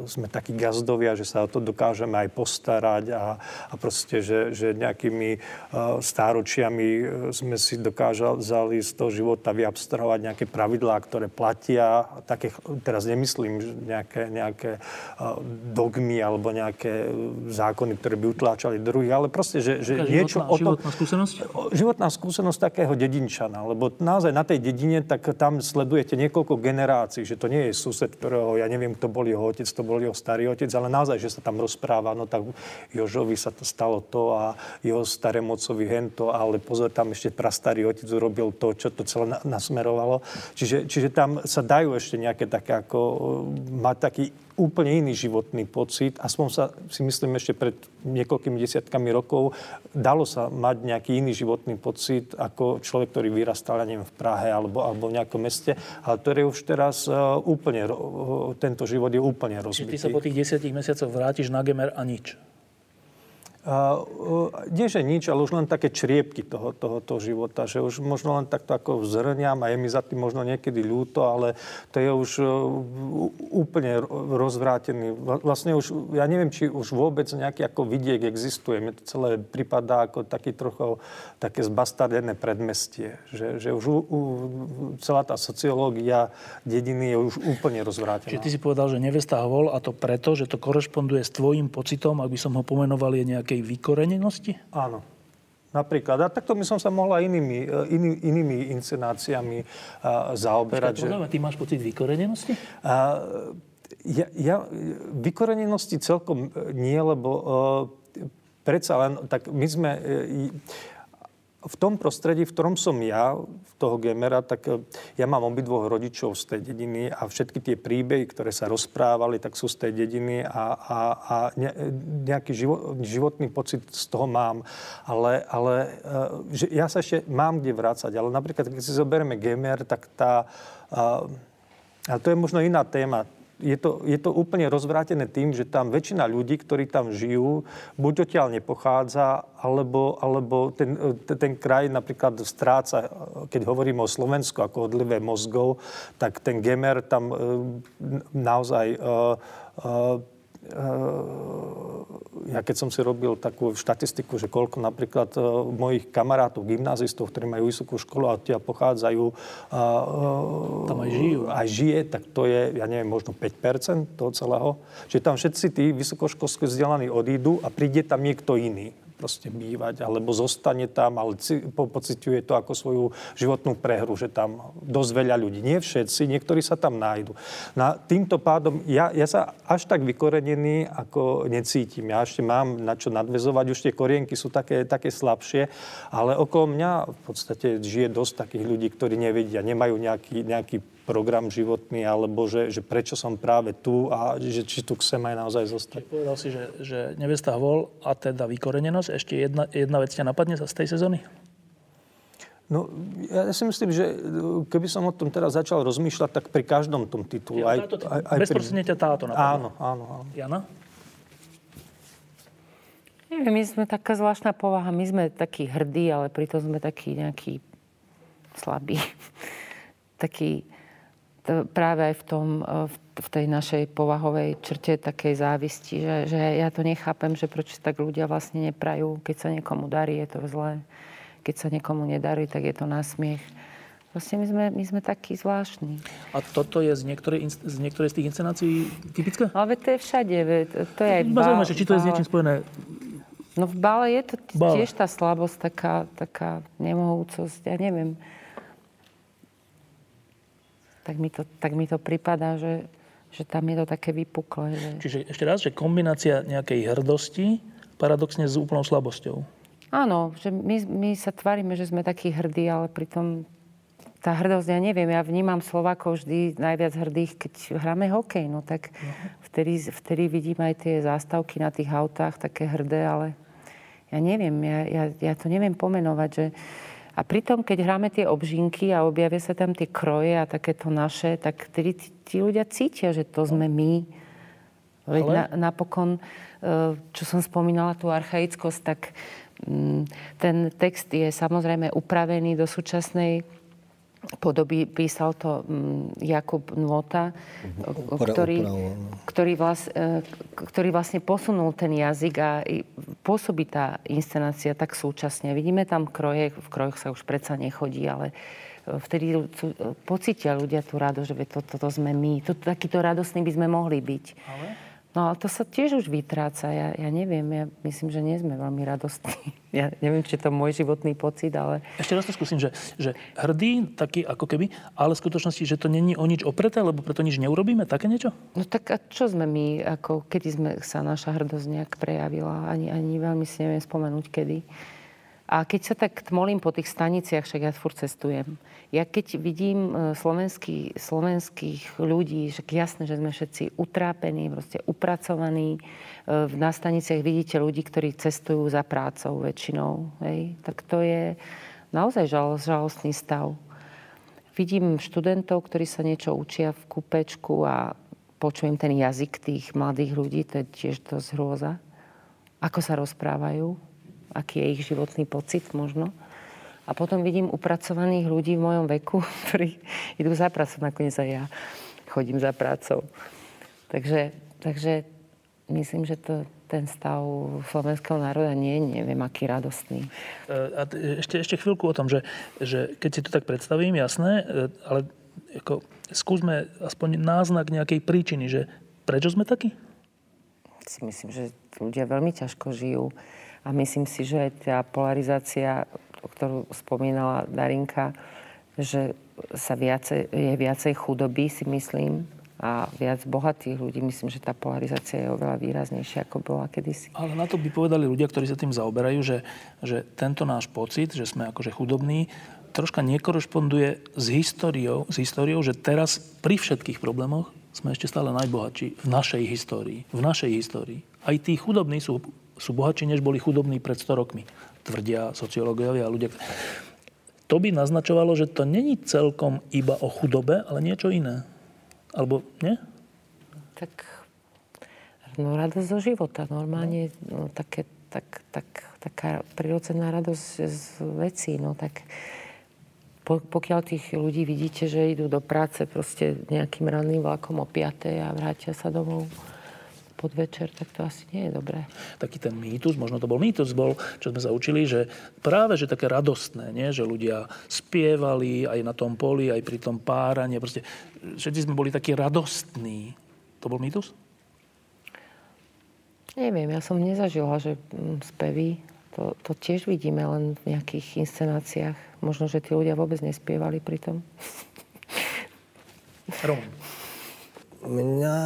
S6: sme takí gazdovia, že sa o to dokážeme aj postarať a, a proste, že, že nejakými uh, stáročiami e, sme si dokázali z toho života vyabstrahovať nejaké pravidlá, ktoré platia. Také, teraz nemyslím nejaké, nejaké uh, dogmy alebo nejaké zákony, ktoré by utláčali druhých, ale proste, že, že
S2: niečo životná, o tom... Životná skúsenosť?
S6: Životná skúsenosť takého dedinčana, lebo naozaj na tej dedine, tak tam sledujete niekoľko generácií, že to nie je sused, ktorého, ja neviem, kto bol jeho otec, to bol jeho starý otec, ale naozaj, že sa tam rozpráva, no tak Jožovi sa to stalo to a jeho starémocovi hento, ale pozor, tam ešte prastarý otec urobil to, čo to celé nasmerovalo. Čiže, čiže tam sa dajú ešte nejaké také ako, mať taký úplne iný životný pocit. Aspoň sa si myslím ešte pred niekoľkými desiatkami rokov dalo sa mať nejaký iný životný pocit ako človek, ktorý vyrastal, ja neviem, v Prahe alebo, alebo v nejakom meste, ale ktorý už teraz uh, úplne, uh, tento život je úplne rozbitý.
S2: Čiže ty sa po tých desiatich mesiacoch vrátiš na Gemer a nič?
S6: Nie, že nič, ale už len také čriepky toho, tohoto života, že už možno len takto ako vzrňam a je mi za tým možno niekedy ľúto, ale to je už uh, úplne rozvrátený. Vlastne už, ja neviem, či už vôbec nejaký ako vidiek existuje. Mne to celé pripadá ako taký trochu také zbastardené predmestie, že, že už u, celá tá sociológia dediny je už úplne rozvrátená.
S2: Čiže ty si povedal, že nevesta Hvol a to preto, že to korešponduje s tvojim pocitom, ak by som ho pomenoval, je nejaké nejakej vykorenenosti?
S6: Áno. Napríklad. A takto by som sa mohla inými, e, iný, inými inscenáciami uh, zaoberať.
S2: Počkaj, že... Ty máš pocit vykorenenosti?
S6: Uh, ja, ja vykorenenosti celkom nie, lebo uh, predsa len, tak my sme... Uh, v tom prostredí, v ktorom som ja, toho Gemera, tak e, ja mám obidvoch rodičov z tej dediny a všetky tie príbehy, ktoré sa rozprávali, tak sú z tej dediny a, a, a nejaký život, životný pocit z toho mám. Ale, ale e, že ja sa ešte mám kde vrácať. Ale napríklad, keď si zoberieme Gemer, tak tá... Ale to je možno iná téma je to, je to úplne rozvrátené tým, že tam väčšina ľudí, ktorí tam žijú, buď odtiaľ nepochádza, alebo, alebo ten, ten kraj napríklad stráca, keď hovoríme o Slovensku ako odlive mozgov, tak ten Gemer tam e, naozaj e, e, ja keď som si robil takú štatistiku, že koľko napríklad uh, mojich kamarátov, gymnázistov, ktorí majú vysokú školu a tie pochádzajú, uh,
S2: tam aj žijú.
S6: Aj žije, tak to je, ja neviem, možno 5% toho celého. Čiže tam všetci tí vysokoškolské vzdelaní odídu a príde tam niekto iný proste bývať, alebo zostane tam, ale pociťuje to ako svoju životnú prehru, že tam dosť veľa ľudí. Nie všetci, niektorí sa tam nájdu. Na týmto pádom ja, ja sa až tak vykorenený ako necítim. Ja ešte mám na čo nadvezovať, už tie korienky sú také, také slabšie, ale okolo mňa v podstate žije dosť takých ľudí, ktorí nevedia, nemajú nejaký, nejaký program životný, alebo že, že prečo som práve tu a že či tu chcem aj naozaj zostať.
S2: Povedal si, že, že nevesta hvol a teda vykorenenosť. Ešte jedna, jedna vec ťa napadne z tej sezóny?
S6: No, ja si myslím, že keby som o tom teraz začal rozmýšľať, tak pri každom tom titulu.
S2: Ja, táto, aj, aj bezprostredne ťa táto napadne.
S6: Áno, áno, áno.
S2: Jana?
S5: Neviem, my sme taká zvláštna povaha. My sme takí hrdí, ale pritom sme takí nejakí slabí. takí práve aj v, tom, e, v tej našej povahovej črte takej závisti, že, že ja to nechápem, že prečo tak ľudia vlastne neprajú. Keď sa niekomu darí, je to zlé. Keď sa niekomu nedarí, tak je to násmiech. Vlastne my sme, my sme takí zvláštni.
S2: A toto je z niektorej, z niektorej z tých inscenácií typické?
S5: Ale to je všade. To je aj
S2: bál, zaujímavé, či to je s niečím spojené.
S5: No v bále je to bále. tiež tá slabosť, taká, taká nemohúcosť, ja neviem tak mi to, tak mi to prípada, že, že tam je to také vypuklé. Že...
S2: Čiže ešte raz, že kombinácia nejakej hrdosti paradoxne s úplnou slabosťou.
S5: Áno, že my, my sa tvárime, že sme takí hrdí, ale pritom tá hrdosť, ja neviem, ja vnímam Slovákov vždy najviac hrdých, keď hráme hokej, no tak vtedy, vtedy vidím aj tie zástavky na tých autách, také hrdé, ale ja neviem, ja, ja, ja to neviem pomenovať, že a pritom, keď hráme tie obžinky a objavia sa tam tie kroje a takéto naše, tak tí, tí ľudia cítia, že to sme my. Veď Ale... na, napokon, e, čo som spomínala, tú archaickosť, tak mm, ten text je samozrejme upravený do súčasnej podoby písal to mm, Jakub Nota, ktorý, ktorý, vlast, e, ktorý vlastne posunul ten jazyk a pôsobí tá inscenácia tak súčasne. Vidíme tam kroje, v krojoch sa už predsa nechodí, ale e, vtedy pocitia ľudia tú radosť, že toto to, to sme my. To, takýto radosný by sme mohli byť. Ale? No ale to sa tiež už vytráca. Ja, ja neviem, ja myslím, že nie sme veľmi radostní. Ja neviem, či je to môj životný pocit, ale...
S2: Ešte raz to skúsim, že, že hrdý, taký ako keby, ale v skutočnosti, že to není o nič opreté, lebo preto nič neurobíme, také niečo?
S5: No tak a čo sme my, ako kedy sme sa naša hrdosť nejak prejavila? Ani, ani veľmi si neviem spomenúť, kedy. A keď sa tak tmolím po tých staniciach, však ja furt cestujem, ja keď vidím e, slovenský, slovenských ľudí, že jasné, že sme všetci utrápení, proste upracovaní, e, na staniciach vidíte ľudí, ktorí cestujú za prácou väčšinou, hej, tak to je naozaj žal, žalostný stav. Vidím študentov, ktorí sa niečo učia v kúpečku a počujem ten jazyk tých mladých ľudí, to je tiež dosť hrôza. Ako sa rozprávajú, aký je ich životný pocit možno. A potom vidím upracovaných ľudí v mojom veku, ktorí idú za prácou, nakoniec aj ja chodím za prácou. Takže, takže myslím, že to, ten stav slovenského národa nie je neviem aký radostný.
S2: E, a ešte, ešte chvíľku o tom, že, že keď si to tak predstavím, jasné, e, ale ako, skúsme aspoň náznak nejakej príčiny, že prečo sme takí?
S5: Si myslím, že ľudia veľmi ťažko žijú a myslím si, že tá polarizácia, ktorú spomínala Darinka, že sa viacej, je viacej chudoby, si myslím, a viac bohatých ľudí. Myslím, že tá polarizácia je oveľa výraznejšia, ako bola kedysi.
S2: Ale na to by povedali ľudia, ktorí sa tým zaoberajú, že, že tento náš pocit, že sme akože chudobní, troška nekorešponduje s históriou, s históriou, že teraz pri všetkých problémoch sme ešte stále najbohatší v našej histórii. V našej histórii. Aj tí chudobní sú sú bohatší, než boli chudobní pred 100 rokmi. Tvrdia sociológovia a ľudia. To by naznačovalo, že to není celkom iba o chudobe, ale niečo iné. Alebo nie?
S5: Tak no, radosť zo života. Normálne no, také, tak, tak, taká prirodzená radosť z vecí. No, tak po, pokiaľ tých ľudí vidíte, že idú do práce proste nejakým ranným vlakom o 5. a vrátia sa domov podvečer, tak to asi nie je dobré.
S2: Taký ten mýtus, možno to bol mýtus, bol, čo sme sa učili, že práve, že také radostné, nie? že ľudia spievali aj na tom poli, aj pri tom párane, proste všetci sme boli takí radostní. To bol mýtus?
S5: Neviem, ja som nezažila, že mm, spevy, to, to tiež vidíme len v nejakých inscenáciách. Možno, že tí ľudia vôbec nespievali pri tom.
S2: Rom.
S3: Mňa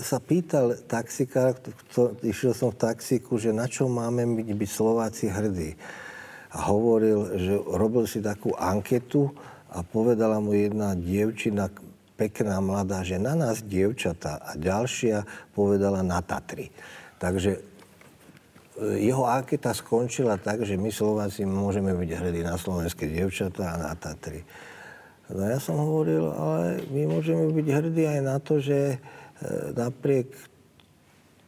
S3: sa pýtal taxikár, išiel som v taxíku, že na čo máme byť, byť Slováci hrdí. A hovoril, že robil si takú anketu a povedala mu jedna dievčina, pekná mladá, že na nás dievčatá a ďalšia povedala na Tatry. Takže e, jeho anketa skončila tak, že my Slováci môžeme byť hrdí na slovenské dievčatá a na Tatry. No ja som hovoril, ale my môžeme byť hrdí aj na to, že napriek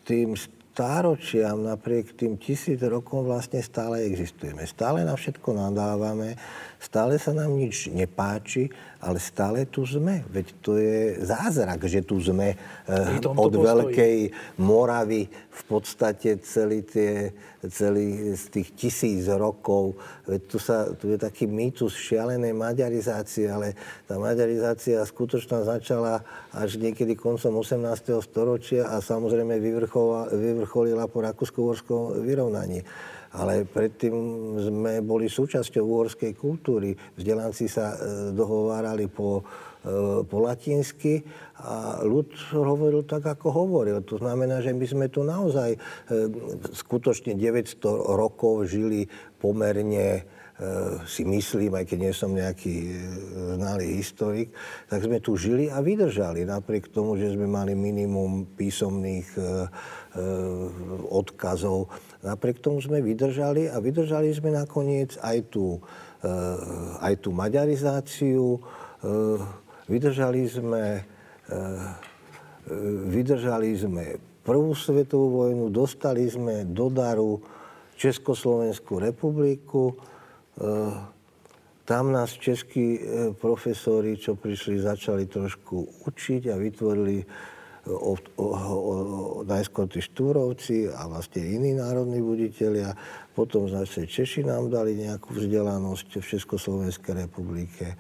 S3: tým stáročiam, napriek tým tisíc rokom vlastne stále existujeme. Stále na všetko nadávame, stále sa nám nič nepáči, ale stále tu sme. Veď to je zázrak, že tu sme eh, od Veľkej Moravy v podstate celý tie, celý z tých tisíc rokov. Veď tu, sa, tu je taký mýtus šialenej maďarizácie, ale tá maďarizácia skutočne začala až niekedy koncom 18. storočia a samozrejme vyvrcholila po rakúsko-horskom vyrovnaní ale predtým sme boli súčasťou uhorskej kultúry. Vzdelanci sa e, dohovárali po, e, po latinsky a ľud hovoril tak, ako hovoril. To znamená, že my sme tu naozaj e, skutočne 900 rokov žili pomerne si myslím, aj keď nie som nejaký znalý historik, tak sme tu žili a vydržali, napriek tomu, že sme mali minimum písomných odkazov Napriek tomu sme vydržali a vydržali sme nakoniec aj tú, eh, aj tú maďarizáciu, eh, vydržali sme, eh, vydržali sme prvú svetovú vojnu, dostali sme do daru Československú republiku. Tam nás českí profesori, čo prišli, začali trošku učiť a vytvorili o, o, o, najskôr tí Štúrovci a vlastne iní národní buditeľia. Potom zase Češi nám dali nejakú vzdelanosť v Československej republike.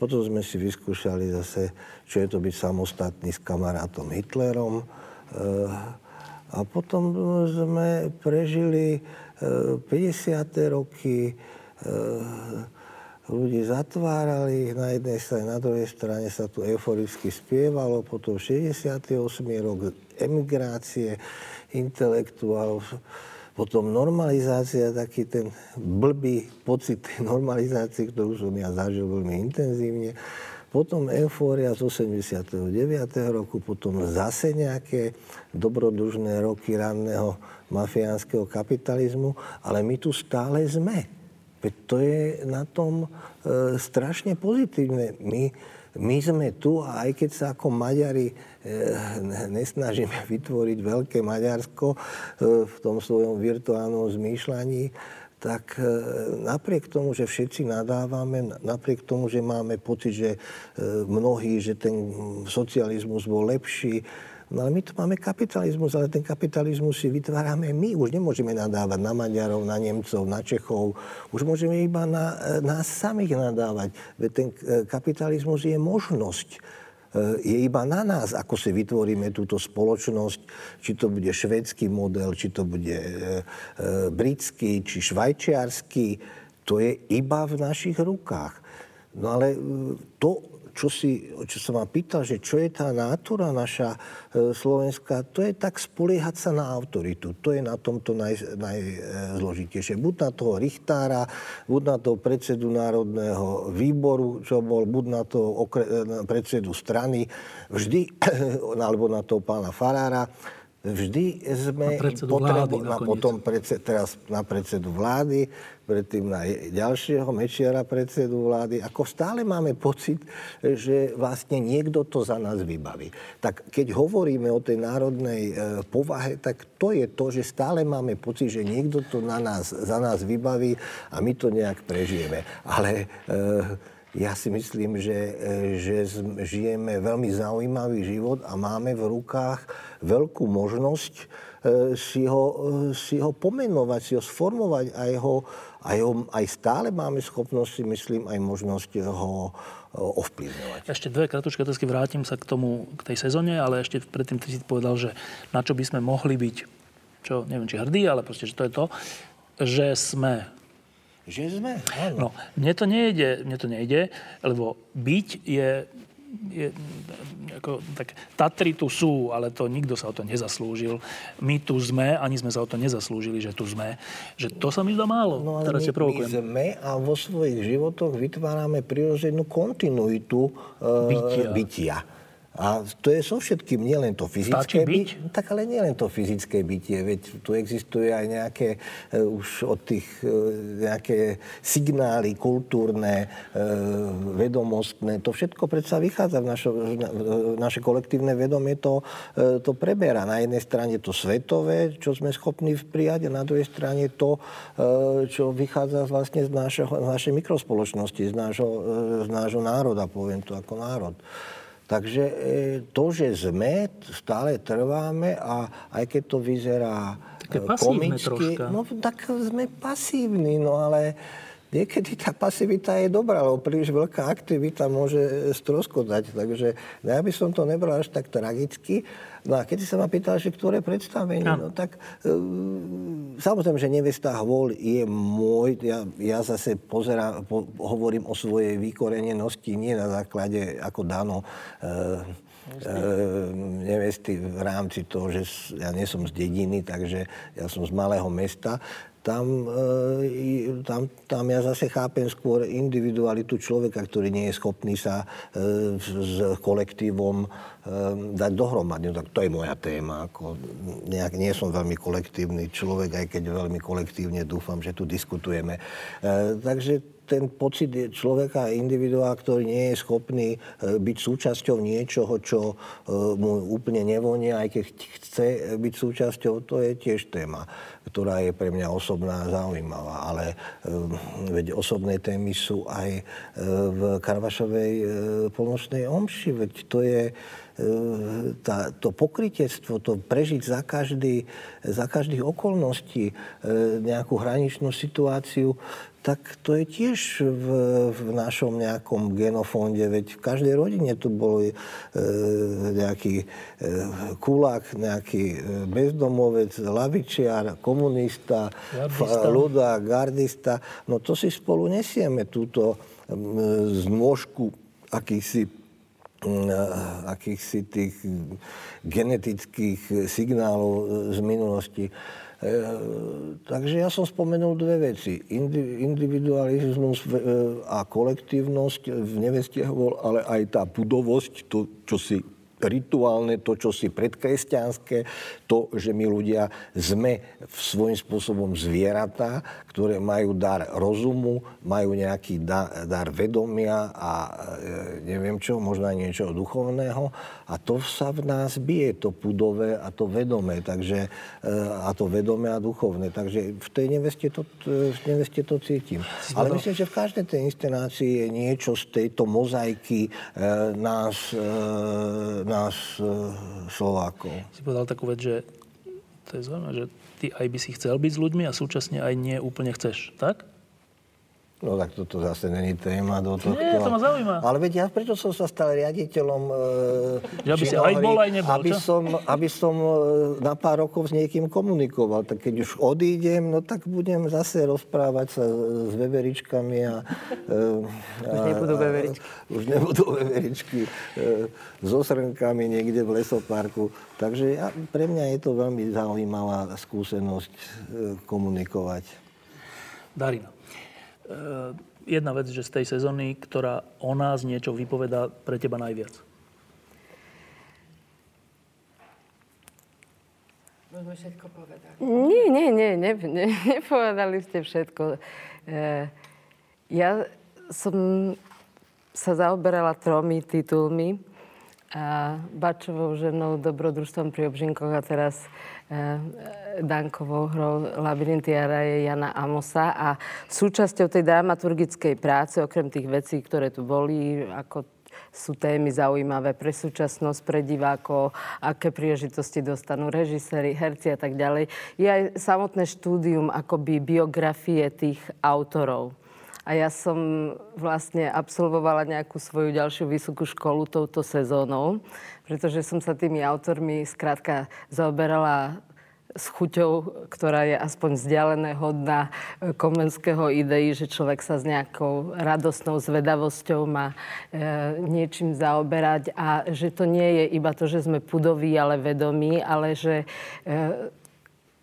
S3: Potom sme si vyskúšali zase, čo je to byť samostatný s kamarátom Hitlerom. Eh, a potom sme prežili 50. Eh, roky, eh, ľudí zatvárali, na jednej strane, na druhej strane sa tu euforicky spievalo, potom 68. rok emigrácie intelektuálov, potom normalizácia, taký ten blbý pocit normalizácie, ktorú som ja zažil veľmi intenzívne. Potom eufória z 89. roku, potom zase nejaké dobrodružné roky ranného mafiánskeho kapitalizmu, ale my tu stále sme. Veď to je na tom e, strašne pozitívne. My, my sme tu a aj keď sa ako Maďari e, nesnažíme vytvoriť veľké Maďarsko e, v tom svojom virtuálnom zmýšľaní, tak e, napriek tomu, že všetci nadávame, napriek tomu, že máme pocit, že e, mnohí, že ten socializmus bol lepší, No ale my tu máme kapitalizmus, ale ten kapitalizmus si vytvárame my. Už nemôžeme nadávať na Maďarov, na Nemcov, na Čechov. Už môžeme iba na nás samých nadávať. Veď ten e, kapitalizmus je možnosť e, je iba na nás, ako si vytvoríme túto spoločnosť, či to bude švedský model, či to bude e, britský, či švajčiarsky. To je iba v našich rukách. No ale to čo, si, čo sa ma pýtal, že čo je tá nátura naša e, slovenská, to je tak spoliehať sa na autoritu. To je na tomto naj, najzložitejšie. Buď na toho Richtára, buď na toho predsedu Národného výboru, čo bol, buď na toho okre, na predsedu strany, vždy, alebo na toho pána Farára, vždy sme
S2: potrebovali,
S3: na potom predse, teraz na predsedu vlády, predtým na ďalšieho Mečiara predsedu vlády. Ako stále máme pocit, že vlastne niekto to za nás vybaví. Tak keď hovoríme o tej národnej e, povahe, tak to je to, že stále máme pocit, že niekto to na nás, za nás vybaví a my to nejak prežijeme. Ale e, ja si myslím, že, že žijeme veľmi zaujímavý život a máme v rukách veľkú možnosť si ho, si ho pomenovať, si ho sformovať a jeho, aj, ho, aj stále máme schopnosť, myslím, aj možnosť ho ovplyvňovať.
S2: Ešte dve kratučké otázky, vrátim sa k tomu, k tej sezóne, ale ešte predtým ty si povedal, že na čo by sme mohli byť, čo neviem, či hrdí, ale proste, že to je to, že sme
S3: že sme, áno.
S2: No, mne to nejde, mne to nejde, lebo byť je je, ako, tak Tatry tu sú, ale to nikto sa o to nezaslúžil. My tu sme, ani sme sa o to nezaslúžili, že tu sme. Že to sa mi zdá málo.
S3: No ale my, my sme a vo svojich životoch vytvárame prirodzenú kontinuitu uh, bytia. bytia. A to je so všetkým, nielen to fyzické
S2: byť.
S3: Tak ale nielen to fyzické bytie, veď tu existuje aj nejaké uh, už od tých uh, nejaké signály kultúrne, uh, vedomostné. To všetko predsa vychádza v našo, v naše kolektívne vedomie to, uh, to preberá. Na jednej strane to svetové, čo sme schopní prijať a na druhej strane to, uh, čo vychádza vlastne z, našeho, z našej mikrospoločnosti, z nášho, uh, z nášho národa, poviem to ako národ. Takže e, to, že sme, stále trváme a aj keď to vyzerá
S2: Také e, komicky, troška.
S3: no tak sme pasívni, no ale niekedy tá pasivita je dobrá, lebo príliš veľká aktivita môže stroskotať. Takže ja by som to nebral až tak tragicky. No a keď si sa ma pýtal, že ktoré predstavenie, no, no tak e, samozrejme, že Nevesta Hvol je môj, ja, ja zase pozerám, po, hovorím o svojej vykorenenosti nie na základe ako dano e, E, nevesty v rámci toho, že ja nie som z dediny, takže ja som z malého mesta, tam, e, tam, tam ja zase chápem skôr individualitu človeka, ktorý nie je schopný sa e, s kolektívom e, dať dohromady. No, tak to je moja téma. Ako nejak, nie som veľmi kolektívny človek, aj keď veľmi kolektívne dúfam, že tu diskutujeme. Takže ten pocit človeka, individua, ktorý nie je schopný byť súčasťou niečoho, čo mu úplne nevonia, aj keď chce byť súčasťou, to je tiež téma ktorá je pre mňa osobná a zaujímavá. Ale e, veď osobné témy sú aj e, v Karvašovej e, polnočnej omši. Veď to je tá, to pokrytectvo, to prežiť za, každý, za každých okolností nejakú hraničnú situáciu, tak to je tiež v, v našom nejakom genofonde, veď v každej rodine tu bol e, nejaký e, kulák, nejaký e, bezdomovec, lavičiar, komunista,
S2: gardista.
S3: ľuda, gardista. No to si spolu nesieme túto e, zmôžku akýchsi akýchsi tých genetických signálov z minulosti. E, takže ja som spomenul dve veci. individualizmus a kolektívnosť v neveste ale aj tá budovosť, to, čo si rituálne, to, čo si predkresťanské, to, že my ľudia sme svojím spôsobom zvieratá, ktoré majú dar rozumu, majú nejaký dar, vedomia a e, neviem čo, možno aj niečo duchovného. A to sa v nás bije, to pudové a to vedomé, takže, e, a to vedomé a duchovné. Takže v tej neveste to, v neveste to cítim. Ale myslím, že v každej tej inscenácii je niečo z tejto mozaiky e, nás nás e, Slovákov.
S2: Si povedal takú vec, že to je zaujímavé, že ty aj by si chcel byť s ľuďmi a súčasne aj nie úplne chceš, tak?
S3: No tak toto zase není téma do tohto.
S2: Nie, to ma zaujíma.
S3: Ale veď ja prečo som sa stal riaditeľom
S2: e, Že aby si aj bol, aj nebol,
S3: aby
S2: čo?
S3: som, aby som e, na pár rokov s niekým komunikoval. Tak keď už odídem, no tak budem zase rozprávať sa s veveričkami a...
S5: E, a už nebudú veveričky.
S3: Už nebudú veveričky e, so srnkami niekde v lesoparku. Takže ja, pre mňa je to veľmi zaujímavá skúsenosť e, komunikovať.
S2: Darina. Eh, jedna vec, že z tej sezóny, ktorá o nás niečo vypovedá pre teba najviac?
S5: Môžeme všetko povedať.
S4: Nie, nie, nie, ne, ne, nepovedali ste všetko. E, ja som sa zaoberala tromi titulmi a Bačovou ženou, dobrodružstvom pri Obžinkoch a teraz Dankovou hrou Labyrinty a raje Jana Amosa. A súčasťou tej dramaturgickej práce, okrem tých vecí, ktoré tu boli, ako sú témy zaujímavé pre súčasnosť, pre divákov, aké príležitosti dostanú režiséri, herci a tak ďalej. Je aj samotné štúdium akoby biografie tých autorov. A ja som vlastne absolvovala nejakú svoju ďalšiu vysokú školu touto sezónou, pretože som sa tými autormi skrátka zaoberala s chuťou, ktorá je aspoň vzdialené hodná e, komenského idei, že človek sa s nejakou radostnou zvedavosťou má e, niečím zaoberať a že to nie je iba to, že sme pudoví, ale vedomí, ale že e,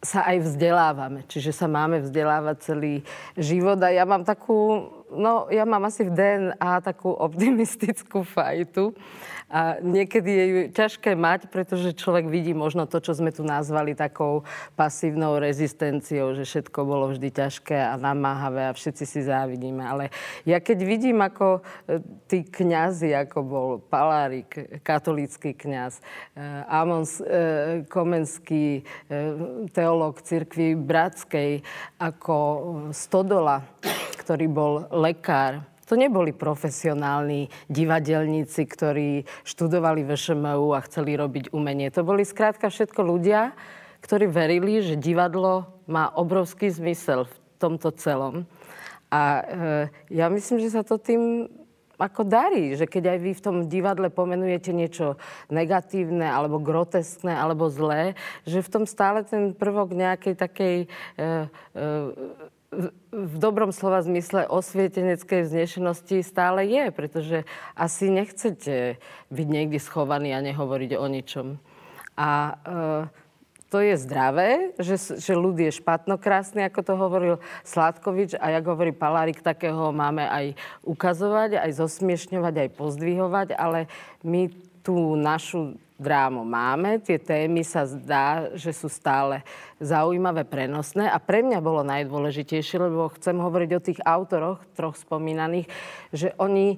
S4: sa aj vzdelávame. Čiže sa máme vzdelávať celý život. A ja mám takú, no ja mám asi v DNA takú optimistickú fajtu. A niekedy je ju ťažké mať, pretože človek vidí možno to, čo sme tu nazvali takou pasívnou rezistenciou, že všetko bolo vždy ťažké a namáhavé a všetci si závidíme. Ale ja keď vidím, ako e, tí kňazi, ako bol Palárik, katolícky kňaz, e, Amons e, Komenský, teológ cirkvi bratskej, ako Stodola, ktorý bol lekár, to neboli profesionálni divadelníci, ktorí študovali VŠMU a chceli robiť umenie. To boli skrátka všetko ľudia, ktorí verili, že divadlo má obrovský zmysel v tomto celom. A e, ja myslím, že sa to tým ako darí, že keď aj vy v tom divadle pomenujete niečo negatívne, alebo groteskné, alebo zlé, že v tom stále ten prvok nejakej takej e, e, v dobrom slova zmysle osvieteneckej vznešenosti stále je, pretože asi nechcete byť niekde schovaní a nehovoriť o ničom. A e, to je zdravé, že, že ľud je špatnokrásny, ako to hovoril Sládkovič a jak hovorí Palárik, takého máme aj ukazovať, aj zosmiešňovať, aj pozdvihovať, ale my tú našu drámu máme. Tie témy sa zdá, že sú stále zaujímavé, prenosné. A pre mňa bolo najdôležitejšie, lebo chcem hovoriť o tých autoroch, troch spomínaných, že oni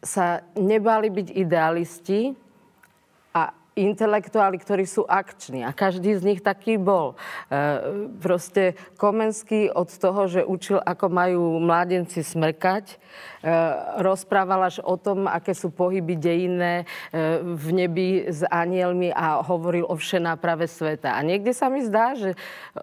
S4: sa nebali byť idealisti, intelektuáli, ktorí sú akční. A každý z nich taký bol. E, proste Komenský od toho, že učil, ako majú mládenci smrkať, e, rozprával až o tom, aké sú pohyby dejinné e, v nebi s anielmi a hovoril o všenáprave sveta. A niekde sa mi zdá, že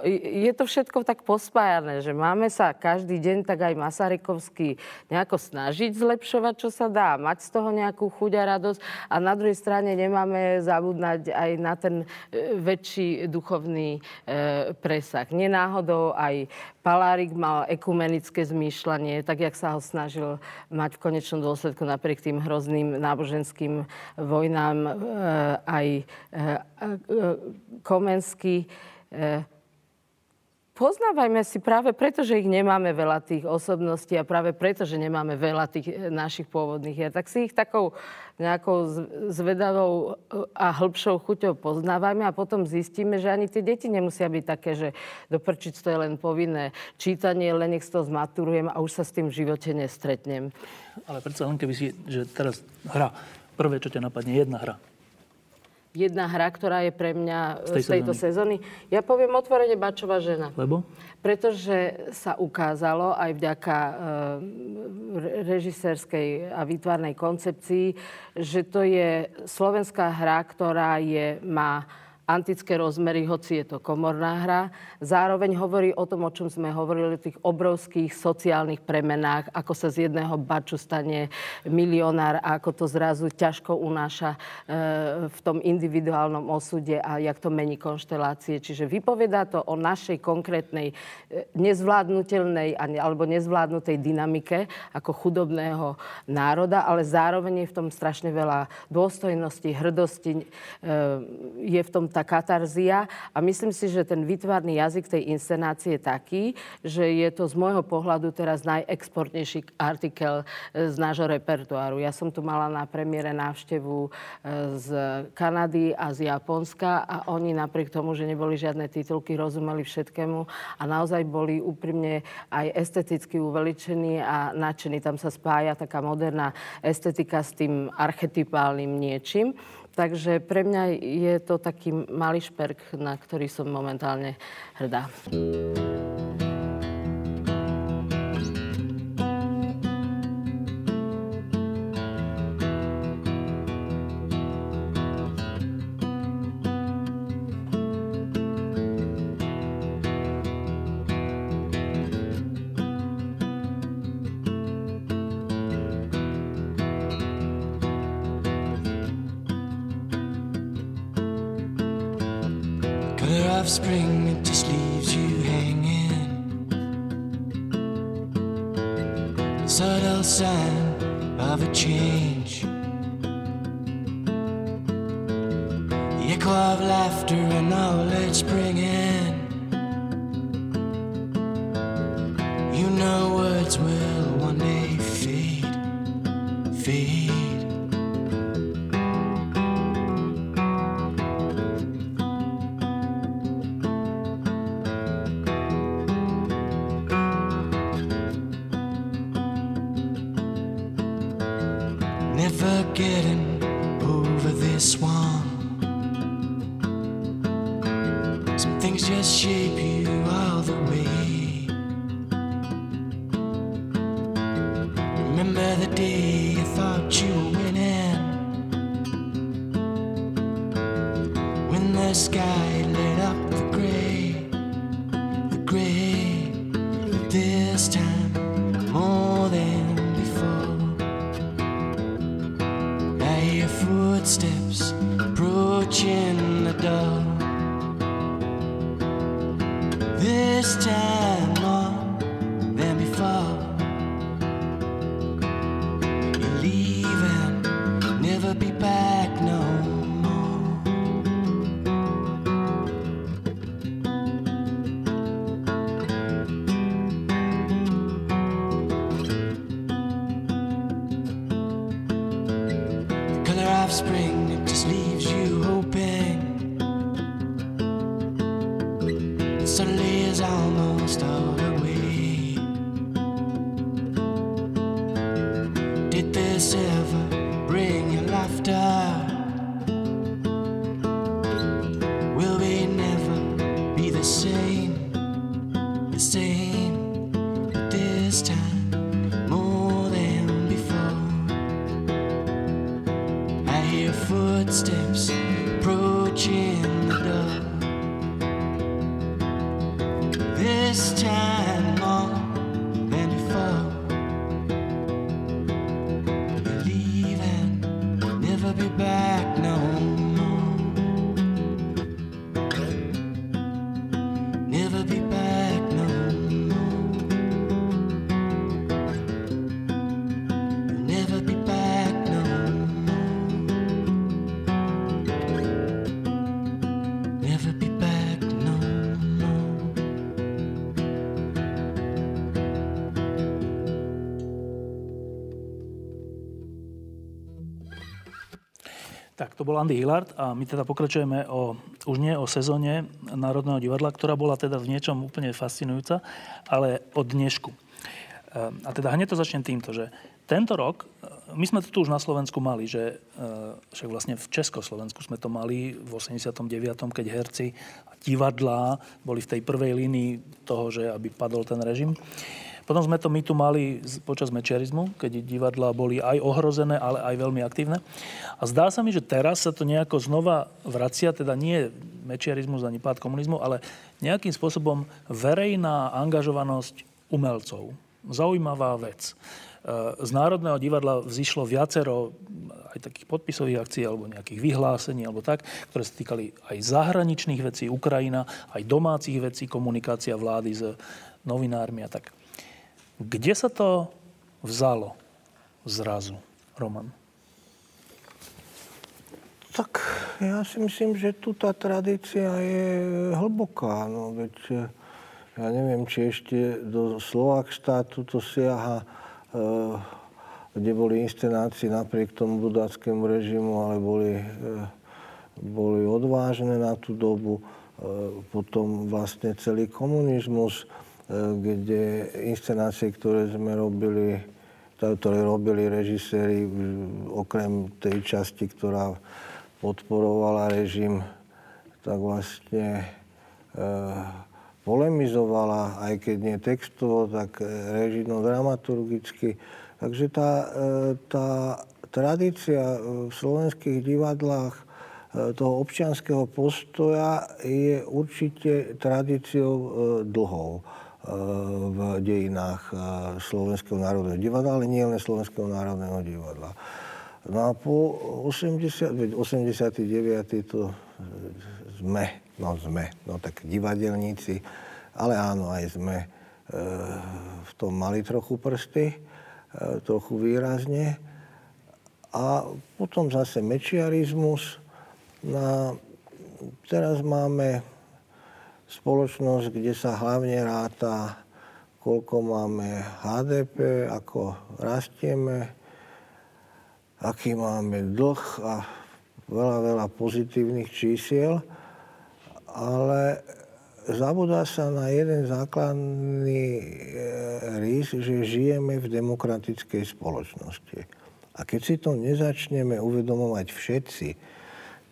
S4: je to všetko tak pospájané, že máme sa každý deň, tak aj Masarykovský, nejako snažiť zlepšovať, čo sa dá, mať z toho nejakú chuť a radosť a na druhej strane nemáme za zabúdať aj na ten e, väčší duchovný e, presah. Nenáhodou aj Palárik mal ekumenické zmýšľanie, tak jak sa ho snažil mať v konečnom dôsledku napriek tým hrozným náboženským vojnám e, aj Komenský poznávajme si práve preto, že ich nemáme veľa tých osobností a práve preto, že nemáme veľa tých eh, našich pôvodných hier, tak si ich takou nejakou zvedavou eh, a hĺbšou chuťou poznávajme a potom zistíme, že ani tie deti nemusia byť také, že doprčiť to je len povinné čítanie, len nech to zmaturujem a už sa s tým v živote nestretnem.
S2: Ale predsa len keby si, že teraz hra, prvé, čo ťa napadne, jedna hra,
S4: jedna hra, ktorá je pre mňa z, tej z tejto sezóny. Ja poviem otvorene Bačová žena.
S2: Lebo?
S4: Pretože sa ukázalo aj vďaka e, režisérskej a výtvarnej koncepcii, že to je slovenská hra, ktorá je, má antické rozmery, hoci je to komorná hra. Zároveň hovorí o tom, o čom sme hovorili, o tých obrovských sociálnych premenách, ako sa z jedného baču stane milionár a ako to zrazu ťažko unáša e, v tom individuálnom osude a jak to mení konštelácie. Čiže vypovedá to o našej konkrétnej e, nezvládnutelnej alebo nezvládnutej dynamike ako chudobného národa, ale zároveň je v tom strašne veľa dôstojnosti, hrdosti, e, je v tom tá katarzia a myslím si, že ten výtvarný jazyk tej inscenácie je taký, že je to z môjho pohľadu teraz najexportnejší artikel e, z nášho repertoáru. Ja som tu mala na premiére návštevu e, z Kanady a z Japonska a oni napriek tomu, že neboli žiadne titulky, rozumeli všetkému a naozaj boli úprimne aj esteticky uveličení a nadšení. Tam sa spája taká moderná estetika s tým archetypálnym niečím. Takže pre mňa je to taký malý šperk, na ktorý som momentálne hrdá.
S1: Of spring, it just leaves you hanging. Subtle sign of a change. The echo of laughter and knowledge bringing.
S2: Bol Andy Hillard a my teda pokračujeme o, už nie o sezóne Národného divadla, ktorá bola teda v niečom úplne fascinujúca, ale o dnešku. E, A teda hneď to začnem týmto, že tento rok, e, my sme to tu už na Slovensku mali, že e, však vlastne v Československu sme to mali v 89., keď herci a divadlá boli v tej prvej línii toho, že aby padol ten režim. Potom sme to my tu mali počas mečiarizmu, keď divadlá boli aj ohrozené, ale aj veľmi aktívne. A zdá sa mi, že teraz sa to nejako znova vracia, teda nie mečiarizmus ani pád komunizmu, ale nejakým spôsobom verejná angažovanosť umelcov. Zaujímavá vec. E, Z Národného divadla vzýšlo viacero aj takých podpisových akcií alebo nejakých vyhlásení alebo tak, ktoré sa týkali aj zahraničných vecí, Ukrajina, aj domácich vecí, komunikácia vlády s novinármi a tak. Kde sa to vzalo zrazu, Roman?
S3: Tak ja si myslím, že tu tá tradícia je hlboká. No, veď ja neviem, či ešte do Slovak štátu to siaha, e, kde boli inscenácie napriek tomu budáckému režimu, ale boli, e, boli odvážne na tú dobu. E, potom vlastne celý komunizmus, kde inscenácie, ktoré sme robili, ktoré robili režiséri, okrem tej časti, ktorá podporovala režim, tak vlastne e, polemizovala, aj keď nie textovo, tak režino dramaturgicky. Takže tá, e, tá tradícia v slovenských divadlách e, toho občianského postoja je určite tradíciou e, dlhou v dejinách Slovenského národného divadla, ale nie len Slovenského národného divadla. No a po 80, 89. to sme, no sme, no tak divadelníci, ale áno, aj sme e, v tom mali trochu prsty, e, trochu výrazne. A potom zase mečiarizmus. No teraz máme spoločnosť, kde sa hlavne ráta, koľko máme HDP, ako rastieme, aký máme dlh a veľa, veľa pozitívnych čísiel, ale zabudá sa na jeden základný e, rys, že žijeme v demokratickej spoločnosti. A keď si to nezačneme uvedomovať všetci,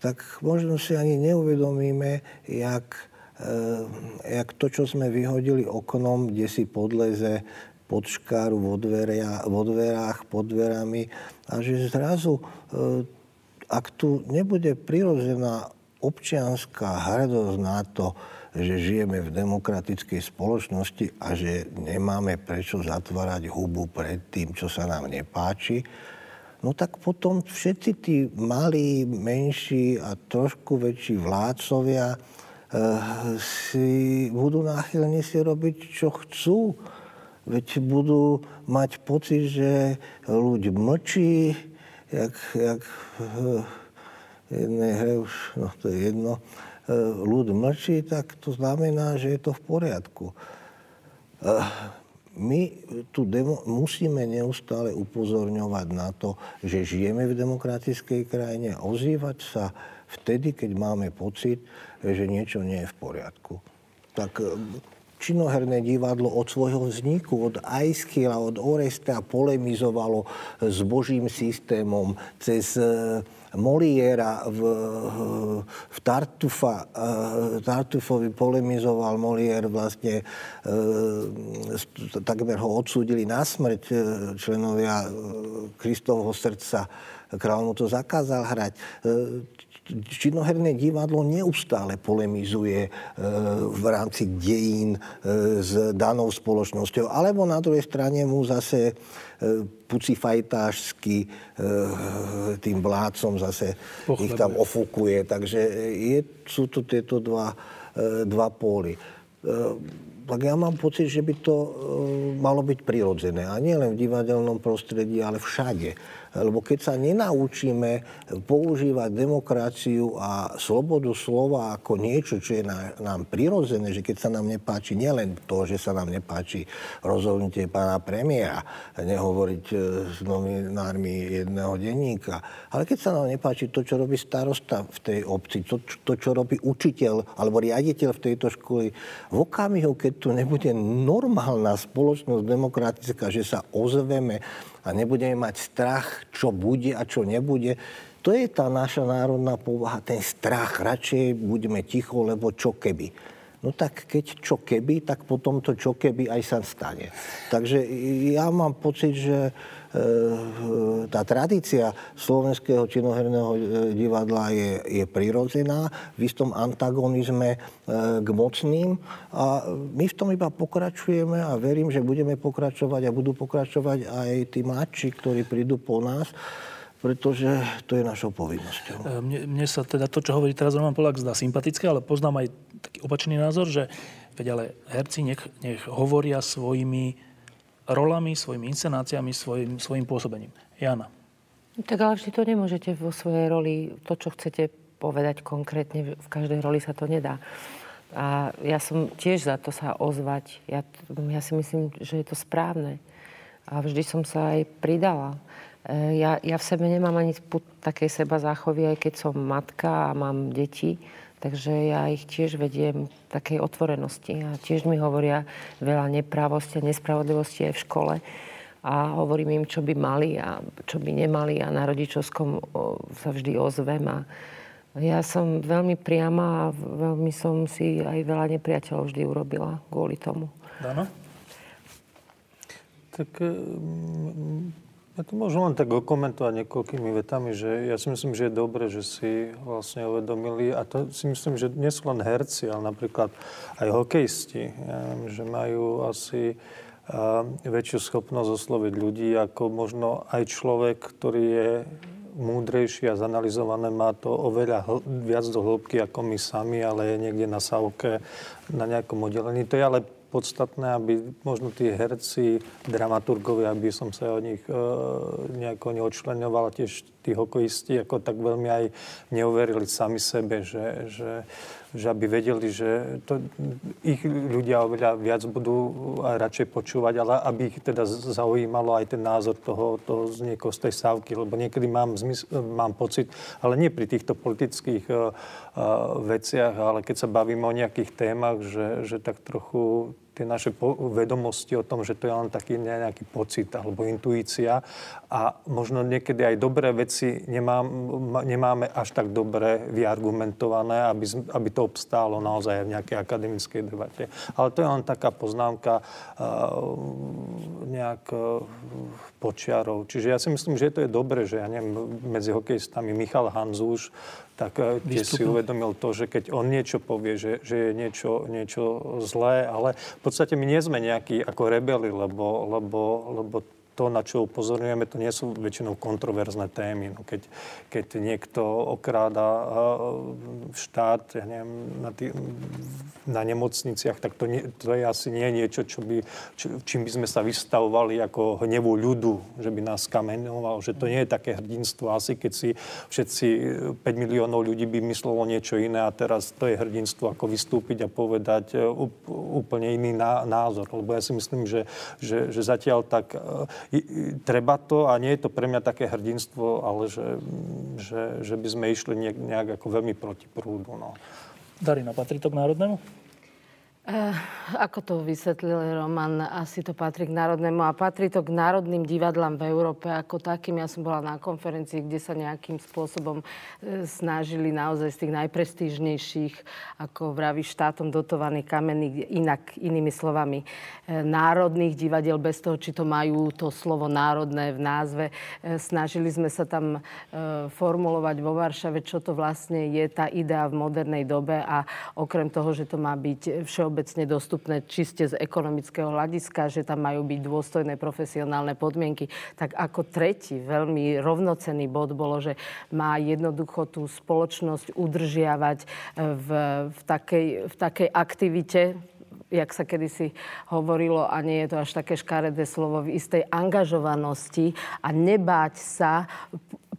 S3: tak možno si ani neuvedomíme, jak, jak to, čo sme vyhodili oknom, kde si podleze pod škáru vo, dveria, vo dverách, pod dverami a že zrazu, e, ak tu nebude prirodzená občianská hrdosť na to, že žijeme v demokratickej spoločnosti a že nemáme prečo zatvárať hubu pred tým, čo sa nám nepáči, no tak potom všetci tí malí, menší a trošku väčší vládcovia e, si budú náchylní si robiť, čo chcú Veď budú mať pocit, že ľuď mlčí, jak, jak v jednej hre už, no to je jedno, ľud mlčí, tak to znamená, že je to v poriadku. My tu demo, musíme neustále upozorňovať na to, že žijeme v demokratickej krajine ozývať sa vtedy, keď máme pocit, že niečo nie je v poriadku. Tak činoherné divadlo od svojho vzniku, od Aischila, od Oresta polemizovalo s božím systémom, cez e, Moliera v, v Tartufa, e, Tartufovi polemizoval Molier vlastne, e, takmer ho odsúdili na smrť členovia Kristovho srdca. Král mu to zakázal hrať činoherné divadlo neustále polemizuje e, v rámci dejín e, s danou spoločnosťou. Alebo na druhej strane mu zase e, pucifajtášsky tým vládcom zase Pochlebuje. ich tam ofúkuje. Takže je, sú to tieto dva, dva póly tak ja mám pocit, že by to malo byť prirodzené. A nie len v divadelnom prostredí, ale všade. Lebo keď sa nenaučíme používať demokraciu a slobodu slova ako niečo, čo je nám prirodzené, že keď sa nám nepáči nielen to, že sa nám nepáči rozhodnutie pána premiéra, nehovoriť e, s novinármi jedného denníka, ale keď sa nám nepáči to, čo robí starosta v tej obci, to, to čo robí učiteľ alebo riaditeľ v tejto škole, v okamihu, keď tu nebude normálna spoločnosť demokratická, že sa ozveme a nebudeme mať strach, čo bude a čo nebude. To je tá naša národná povaha, ten strach. Radšej budeme ticho, lebo čo keby. No tak keď čo keby, tak potom to čo keby aj sa stane. Takže ja mám pocit, že tá tradícia slovenského činoherného e, divadla je, je prirodzená v istom antagonizme e, k mocným a my v tom iba pokračujeme a verím, že budeme pokračovať a budú pokračovať aj tí mladší, ktorí prídu po nás pretože to je našou povinnosťou.
S2: Mne, mne sa teda to, čo hovorí teraz Roman Polák, zdá sympatické, ale poznám aj taký opačný názor, že veď ale herci nech, nech hovoria svojimi rolami, svojimi inscenáciami, svojim, svojim pôsobením. Jana.
S5: Tak ale vždy to nemôžete vo svojej roli, to, čo chcete povedať konkrétne, v každej roli sa to nedá. A ja som tiež za to sa ozvať. Ja, ja si myslím, že je to správne. A vždy som sa aj pridala. E, ja, ja v sebe nemám ani takej seba záchovy, aj keď som matka a mám deti. Takže ja ich tiež vediem takej otvorenosti. A tiež mi hovoria veľa neprávosti a nespravodlivosti aj v škole a hovorím im, čo by mali a čo by nemali a na rodičovskom sa vždy ozvem a ja som veľmi priama a veľmi som si aj veľa nepriateľov vždy urobila kvôli tomu.
S2: Dano?
S6: Tak ja to môžem len tak okomentovať niekoľkými vetami, že ja si myslím, že je dobre, že si vlastne uvedomili, a to si myslím, že nie sú len herci, ale napríklad aj hokejisti, že majú asi väčšiu schopnosť osloviť ľudí, ako možno aj človek, ktorý je múdrejší a zanalizované, má to oveľa hl- viac do hĺbky ako my sami, ale je niekde na sávke na nejakom oddelení. To je ale podstatné, aby možno tí herci, dramaturgovia, aby som sa od nich e, nejako neodčlenoval, tiež tí hokejisti ako tak veľmi aj neuverili sami sebe, že, že že aby vedeli, že to, ich ľudia oveľa viac budú radšej počúvať, ale aby ich teda zaujímalo aj ten názor toho, toho z niekoho z tej sávky, lebo niekedy mám, zmysl, mám pocit, ale nie pri týchto politických uh, uh, veciach, ale keď sa bavíme o nejakých témach, že, že tak trochu tie naše vedomosti o tom, že to je len taký nejaký pocit alebo intuícia a možno niekedy aj dobré veci nemám, nemáme až tak dobre vyargumentované, aby, aby to obstálo naozaj v nejakej akademickej debate. Ale to je len taká poznámka uh, nejak uh, počiarov. Čiže ja si myslím, že to je dobré, že ja neviem, medzi hokejistami Michal Hanzúš tak eh, tiež si uvedomil to, že keď on niečo povie, že, že je niečo, niečo zlé, ale v podstate my nie sme nejakí ako rebeli, lebo, lebo, lebo to, na čo upozorňujeme, to nie sú väčšinou kontroverzné témy. No keď, keď niekto okráda eh, štát ja neviem, na, tý, na nemocniciach, tak to, nie, to je asi nie niečo, čo by, čo, čím by sme sa vystavovali ako hnevu ľudu, že by nás kamenoval, že to nie je také hrdinstvo. Asi keď si všetci 5 miliónov ľudí by myslelo niečo iné a teraz to je hrdinstvo, ako vystúpiť a povedať eh, úplne iný názor. Lebo ja si myslím, že, že, že zatiaľ tak eh, treba to a nie je to pre mňa také hrdinstvo, ale že, že, že by sme išli nejak, nejak ako veľmi proti prúdu. No.
S2: Darina, patrí to k národnému?
S4: Uh, ako to vysvetlil Roman, asi to patrí k národnému a patrí to k národným divadlám v Európe ako takým. Ja som bola na konferencii, kde sa nejakým spôsobom e, snažili naozaj z tých najprestížnejších, ako vraví štátom dotovaných kamenných, inak inými slovami, e, národných divadiel, bez toho, či to majú to slovo národné v názve. Snažili sme sa tam formulovať vo Varšave, čo to vlastne je tá idea v modernej dobe a okrem toho, že to má byť všeobecné všeobecne dostupné čiste z ekonomického hľadiska, že tam majú byť dôstojné profesionálne podmienky. Tak ako tretí veľmi rovnocenný bod bolo, že má jednoducho tú spoločnosť udržiavať e, v, v, takej, v takej aktivite, jak sa kedysi hovorilo, a nie je to až také škaredé slovo, v istej angažovanosti a nebáť sa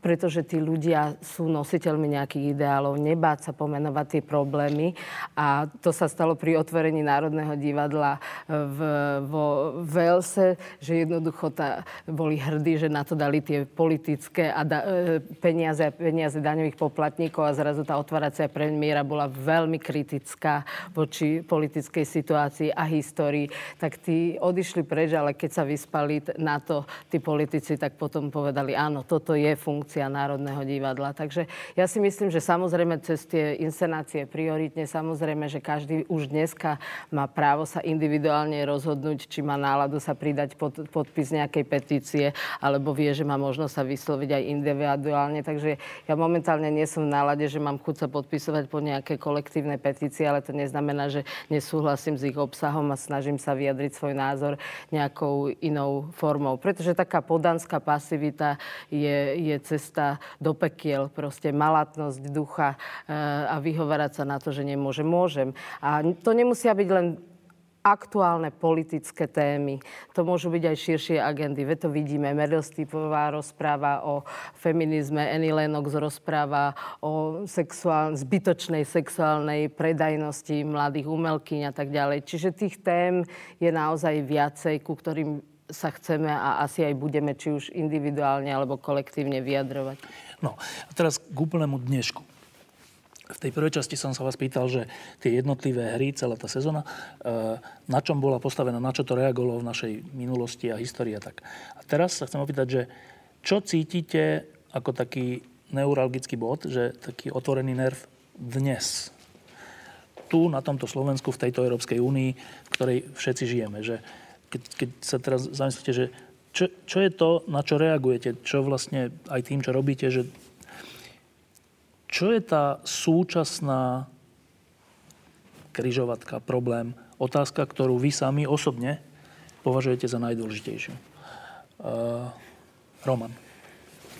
S4: pretože tí ľudia sú nositeľmi nejakých ideálov, nebáť sa pomenovať tie problémy. A to sa stalo pri otvorení Národného divadla v, vo Velse, že jednoducho tá, boli hrdí, že na to dali tie politické a da, e, peniaze peniaze daňových poplatníkov a zrazu tá otváracia premiéra bola veľmi kritická voči politickej situácii a histórii. Tak tí odišli preč, ale keď sa vyspali na to tí politici, tak potom povedali, áno, toto je funkcia funkcia Národného divadla. Takže ja si myslím, že samozrejme cez tie inscenácie prioritne, samozrejme, že každý už dneska má právo sa individuálne rozhodnúť, či má náladu sa pridať pod, podpis nejakej petície, alebo vie, že má možnosť sa vysloviť aj individuálne. Takže ja momentálne nie som v nálade, že mám chuť sa podpisovať po nejaké kolektívne petície, ale to neznamená, že nesúhlasím s ich obsahom a snažím sa vyjadriť svoj názor nejakou inou formou. Pretože taká podanská pasivita je, je cez cesta do pekiel, proste malatnosť ducha eh, a vyhovárať sa na to, že nemôžem. Môžem. A to nemusia byť len aktuálne politické témy. To môžu byť aj širšie agendy. Veď to vidíme. Meryl Streepová rozpráva o feminizme, Annie Lennox rozpráva o sexuál, zbytočnej sexuálnej predajnosti mladých umelkyň a tak ďalej. Čiže tých tém je naozaj viacej, ku ktorým sa chceme a asi aj budeme, či už individuálne alebo kolektívne vyjadrovať.
S2: No a teraz k úplnému dnešku. V tej prvej časti som sa vás pýtal, že tie jednotlivé hry, celá tá sezóna, eh, na čom bola postavená, na čo to reagovalo v našej minulosti a histórii a tak. A teraz sa chcem opýtať, že čo cítite ako taký neuralgický bod, že taký otvorený nerv dnes, tu na tomto Slovensku, v tejto Európskej únii, v ktorej všetci žijeme. Že keď, keď sa teraz zamyslíte, že čo, čo je to, na čo reagujete, čo vlastne aj tým, čo robíte, že čo je tá súčasná kryžovatka, problém, otázka, ktorú vy sami osobne považujete za najdôležitejšiu? Uh, Roman.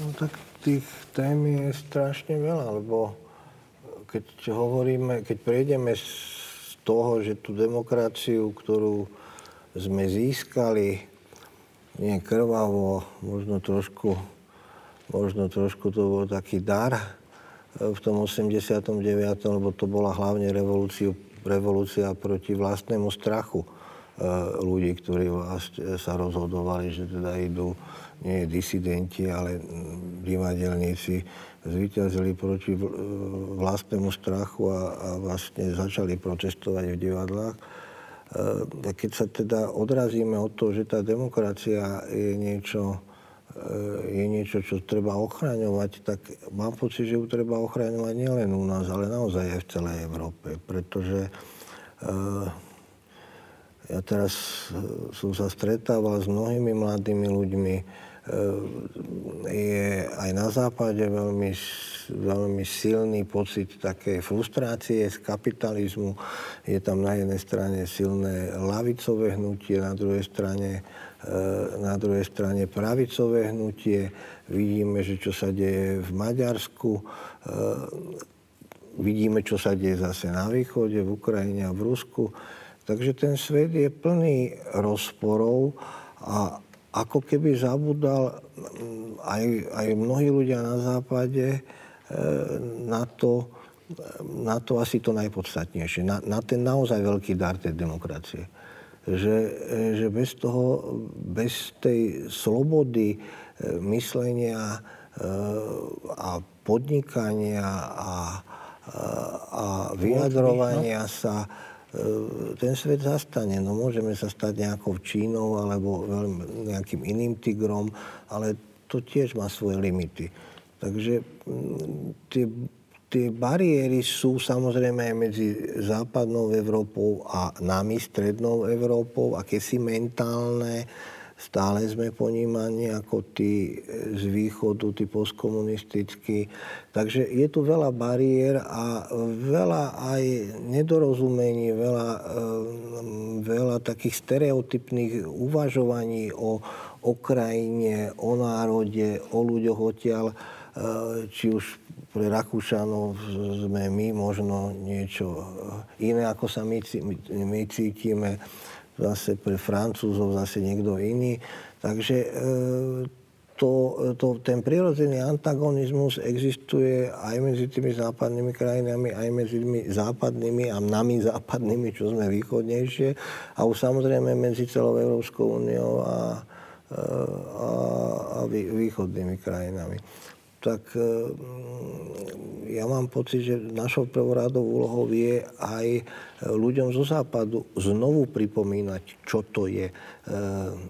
S3: No tak tých tém je strašne veľa, lebo keď hovoríme, keď prejdeme z toho, že tú demokraciu, ktorú sme získali, nie krvavo, možno trošku, možno trošku to bol taký dar, v tom 89., lebo to bola hlavne revolúcia proti vlastnému strachu e, ľudí, ktorí sa rozhodovali, že teda idú nie disidenti, ale divadelníci, zvíťazili proti vlastnému strachu a, a vlastne začali protestovať v divadlách. E, keď sa teda odrazíme od toho, že tá demokracia je niečo, je niečo, čo treba ochraňovať, tak mám pocit, že ju treba ochraňovať nielen u nás, ale naozaj aj v celej Európe. Pretože uh, ja teraz som sa stretával s mnohými mladými ľuďmi, je aj na západe veľmi, veľmi silný pocit takej frustrácie z kapitalizmu. Je tam na jednej strane silné lavicové hnutie, na druhej strane Eh, na druhej strane pravicové hnutie. Vidíme, že čo sa deje v Maďarsku. Eh, vidíme, čo sa deje zase na východe, v Ukrajine a v Rusku. Takže ten svet je plný rozporov a ako keby zabudal mm, aj, aj mnohí ľudia na západe eh, na to, na to asi to najpodstatnejšie, na, na ten naozaj veľký dar tej demokracie že, že bez toho, bez tej slobody e, myslenia e, a podnikania a, a vyjadrovania no. sa e, ten svet zastane. No môžeme sa stať nejakou Čínou alebo nejakým iným tigrom, ale to tiež má svoje limity. Takže tie tie bariéry sú samozrejme aj medzi západnou Európou a nami, strednou Európou, akési mentálne. Stále sme ponímaní ako tí z východu, tí postkomunistickí. Takže je tu veľa bariér a veľa aj nedorozumení, veľa, eh, veľa takých stereotypnych uvažovaní o, o krajine, o národe, o ľuďoch odtiaľ, eh, či už pre Rakúšanov sme my možno niečo iné, ako sa my, my cítime. Zase pre Francúzov zase niekto iný. Takže e, to, to, ten prirodzený antagonizmus existuje aj medzi tými západnými krajinami, aj medzi tými západnými a nami západnými, čo sme východnejšie, a už samozrejme medzi celou Európskou úniou a, e, a, a východnými krajinami tak e, ja mám pocit, že našou prvoradou úlohou je aj ľuďom zo západu znovu pripomínať, čo to je e,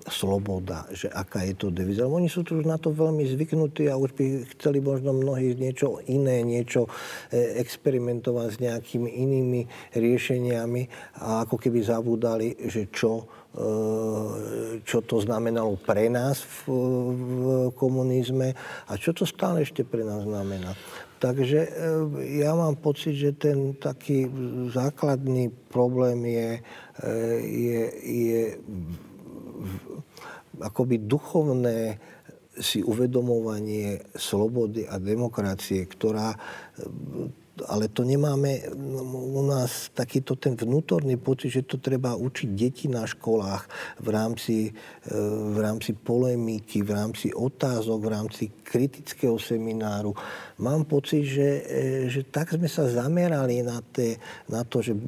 S3: sloboda, že aká je to deviza. Oni sú tu už na to veľmi zvyknutí a už by chceli možno mnohí niečo iné, niečo e, experimentovať s nejakými inými riešeniami a ako keby zabúdali, že čo Eh, čo to znamenalo pre nás v, v komunizme a čo to stále ešte pre nás znamená. Takže eh, ja mám pocit, že ten taký základný problém je, eh, je, je akoby duchovné si uvedomovanie slobody a demokracie, ktorá ale to nemáme u nás takýto ten vnútorný pocit, že to treba učiť deti na školách v rámci, e, v rámci polemiky, v rámci otázok, v rámci kritického semináru. Mám pocit, že, e, že tak sme sa zamerali na, te, na to, že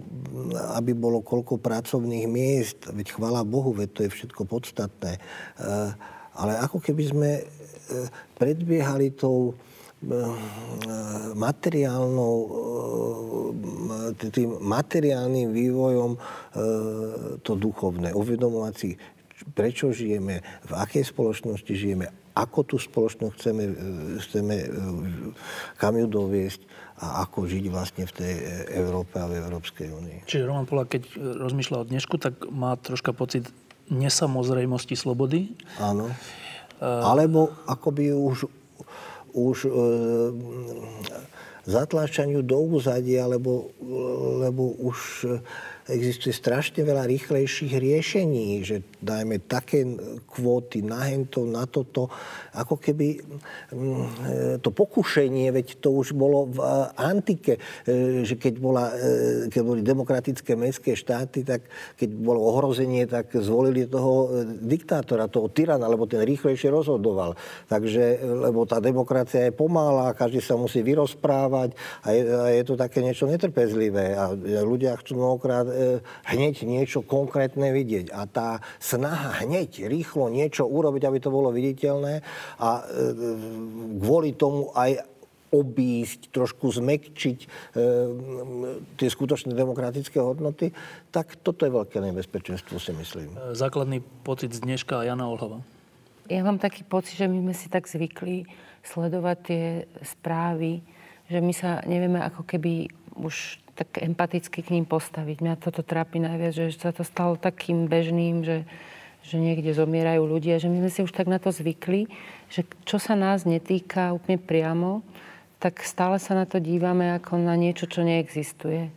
S3: aby bolo koľko pracovných miest, veď chvala Bohu, veď to je všetko podstatné. E, ale ako keby sme predbiehali tou materiálnou, tým materiálnym vývojom e, to duchovné. Uvedomovať si, prečo žijeme, v akej spoločnosti žijeme, ako tú spoločnosť chceme, chceme kam ju doviesť a ako žiť vlastne v tej Európe a v Európskej únii.
S2: Čiže Roman Polák, keď rozmýšľa o dnešku, tak má troška pocit nesamozrejmosti slobody.
S3: Áno. Alebo akoby už už e, zatláčaniu do úzadia, lebo, lebo už existuje strašne veľa rýchlejších riešení, že dajme také kvóty na hento, na toto, ako keby mm, to pokušenie, veď to už bolo v antike, e, že keď, bola, e, keď boli demokratické mestské štáty, tak keď bolo ohrozenie, tak zvolili toho e, diktátora, toho tyrana, lebo ten rýchlejšie rozhodoval. Takže, lebo tá demokracia je pomalá, každý sa musí vyrozprávať a je, a je to také niečo netrpezlivé. A ľudia chcú mnohokrát E, hneď niečo konkrétne vidieť. A tá snaha hneď, rýchlo niečo urobiť, aby to bolo viditeľné a e, kvôli tomu aj obísť, trošku zmekčiť e, tie skutočné demokratické hodnoty, tak toto je veľké nebezpečenstvo, si myslím.
S2: Základný pocit z dneška Jana Olhova.
S5: Ja mám taký pocit, že my sme si tak zvykli sledovať tie správy, že my sa nevieme ako keby už tak empaticky k ním postaviť. Mňa toto trápi najviac, že sa to stalo takým bežným, že, že niekde zomierajú ľudia, že my sme si už tak na to zvykli, že čo sa nás netýka úplne priamo, tak stále sa na to dívame ako na niečo, čo neexistuje.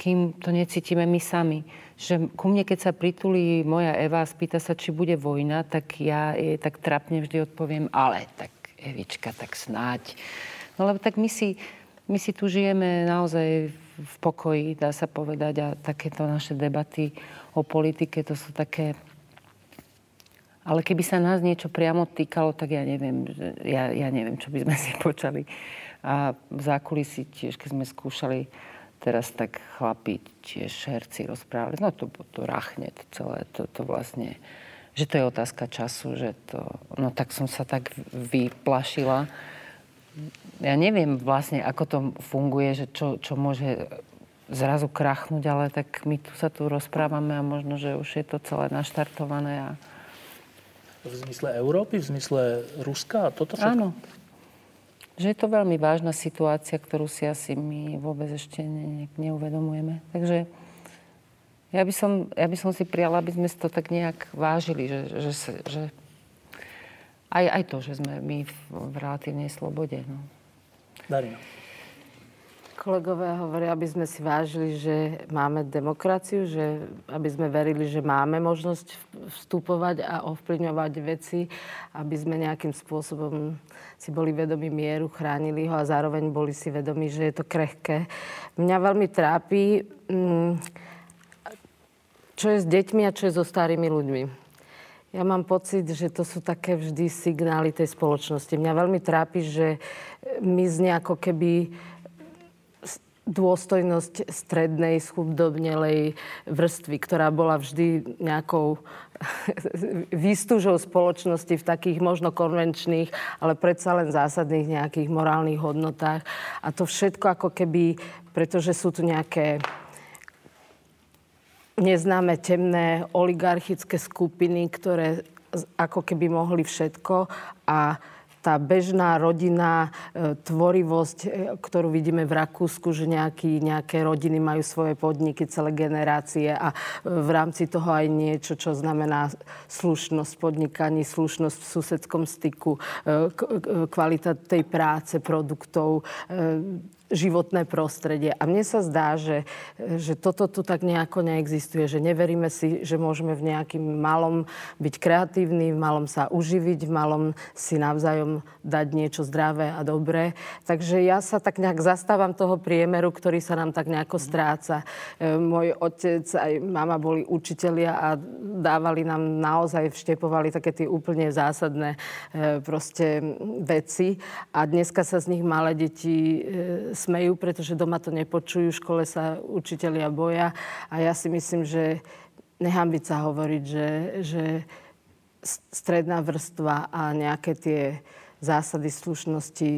S5: Kým to necítime my sami. Že ku mne, keď sa pritulí moja Eva a spýta sa, či bude vojna, tak ja jej tak trapne vždy odpoviem, ale tak Evička, tak snáď. No lebo tak my si, my si tu žijeme naozaj v pokoji, dá sa povedať. A takéto naše debaty o politike, to sú také... Ale keby sa nás niečo priamo týkalo, tak ja neviem, ja, ja neviem, čo by sme si počali. A v zákulisí tiež, keď sme skúšali teraz tak chlapi, tiež herci rozprávali, no to, to rachne, to celé, to, to vlastne, že to je otázka času, že to, no tak som sa tak vyplašila ja neviem vlastne, ako to funguje, že čo, čo môže zrazu krachnúť, ale tak my tu sa tu rozprávame a možno, že už je to celé naštartované. A...
S2: V zmysle Európy, v zmysle Ruska a toto všetko?
S5: Áno. Že je to veľmi vážna situácia, ktorú si asi my vôbec ešte ne, ne, neuvedomujeme. Takže ja by, som, ja by som si prijala, aby sme to tak nejak vážili, že, že, že aj, aj to, že sme my v, v relatívnej slobode. No.
S2: Darina.
S4: Kolegovia hovoria, aby sme si vážili, že máme demokraciu, že aby sme verili, že máme možnosť vstupovať a ovplyvňovať veci, aby sme nejakým spôsobom si boli vedomi mieru, chránili ho a zároveň boli si vedomi, že je to krehké. Mňa veľmi trápi, mm, čo je s deťmi a čo je so starými ľuďmi. Ja mám pocit, že to sú také vždy signály tej spoločnosti. Mňa veľmi trápi, že mizne ako keby dôstojnosť strednej, schudobnelej vrstvy, ktorá bola vždy nejakou výstužou spoločnosti v takých možno konvenčných, ale predsa len zásadných nejakých morálnych hodnotách. A to všetko ako keby, pretože sú tu nejaké neznáme temné oligarchické skupiny, ktoré ako keby mohli všetko a tá bežná rodinná e, tvorivosť, e, ktorú vidíme v Rakúsku, že nejaký, nejaké rodiny majú svoje podniky, celé generácie a e, v rámci toho aj niečo, čo znamená slušnosť podnikaní, slušnosť v susedskom styku, kvalita tej práce, produktov. Životné prostredie. A mne sa zdá, že, že toto tu tak nejako neexistuje, že neveríme si, že môžeme v nejakým malom byť kreatívni, v malom sa uživiť, v malom si navzájom dať niečo zdravé a dobré. Takže ja sa tak nejak zastávam toho priemeru, ktorý sa nám tak nejako stráca. E, môj otec aj mama boli učitelia a dávali nám naozaj, vštepovali také tie úplne zásadné e, proste veci. A dneska sa z nich malé deti e, smejú, pretože doma to nepočujú, v škole sa učitelia boja a ja si myslím, že nehambiť sa hovoriť, že, že stredná vrstva a nejaké tie zásady slušnosti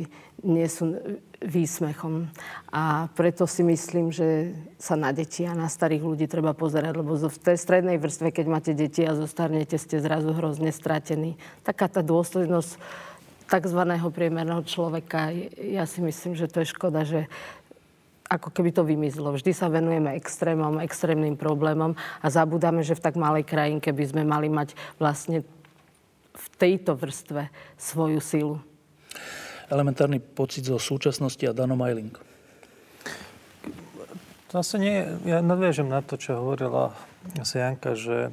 S4: nie sú výsmechom. A preto si myslím, že sa na deti a na starých ľudí treba pozerať, lebo v tej strednej vrstve, keď máte deti a zostarnete, ste zrazu hrozne stratení. Taká tá dôslednosť tzv. priemerného človeka. Ja si myslím, že to je škoda, že ako keby to vymizlo. Vždy sa venujeme extrémom, extrémnym problémom a zabudáme, že v tak malej krajinke by sme mali mať vlastne v tejto vrstve svoju silu.
S2: Elementárny pocit zo súčasnosti a Dano Majling.
S6: Zase nie, ja nadviežem na to, čo hovorila Janka, že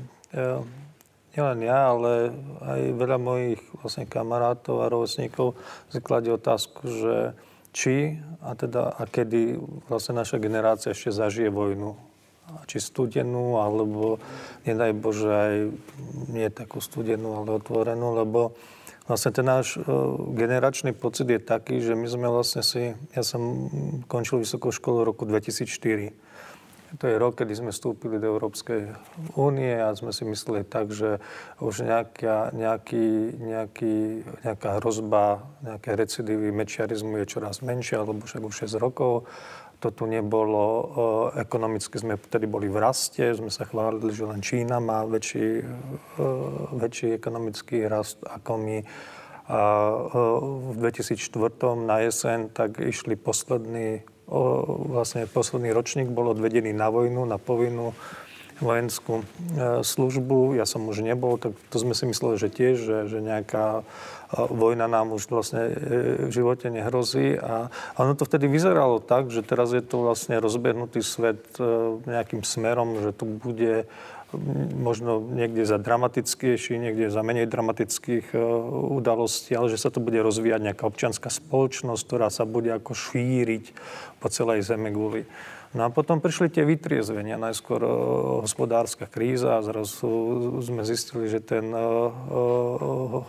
S6: nielen ja, ale aj veľa mojich vlastne kamarátov a rovesníkov si otázku, že či a teda a kedy vlastne naša generácia ešte zažije vojnu. Či studenú, alebo nedaj Bože aj nie takú studenú, ale otvorenú, lebo vlastne ten náš uh, generačný pocit je taký, že my sme vlastne si, ja som končil vysokú školu v roku 2004 to je rok, kedy sme vstúpili do Európskej únie a sme si mysleli tak, že už nejaká, nejaký, nejaký, nejaká hrozba, nejaké recidívy mečiarizmu je čoraz menšia, alebo však už 6 rokov. To tu nebolo, ekonomicky sme vtedy boli v raste, sme sa chválili, že len Čína má väčší, väčší ekonomický rast ako my. A v 2004 na jeseň tak išli poslední vlastne posledný ročník bol odvedený na vojnu, na povinnú vojenskú e, službu. Ja som už nebol, tak to sme si mysleli, že tiež, že, že nejaká e, vojna nám už vlastne e, v živote nehrozí. A ono to vtedy vyzeralo tak, že teraz je to vlastne rozbehnutý svet nejakým smerom, že tu bude možno niekde za dramatickejší, niekde za menej dramatických udalostí, ale že sa to bude rozvíjať nejaká občianská spoločnosť, ktorá sa bude ako šíriť po celej zeme guli. No a potom prišli tie vytriezvenia, najskôr uh, hospodárska kríza a zrazu sme zistili, že ten uh,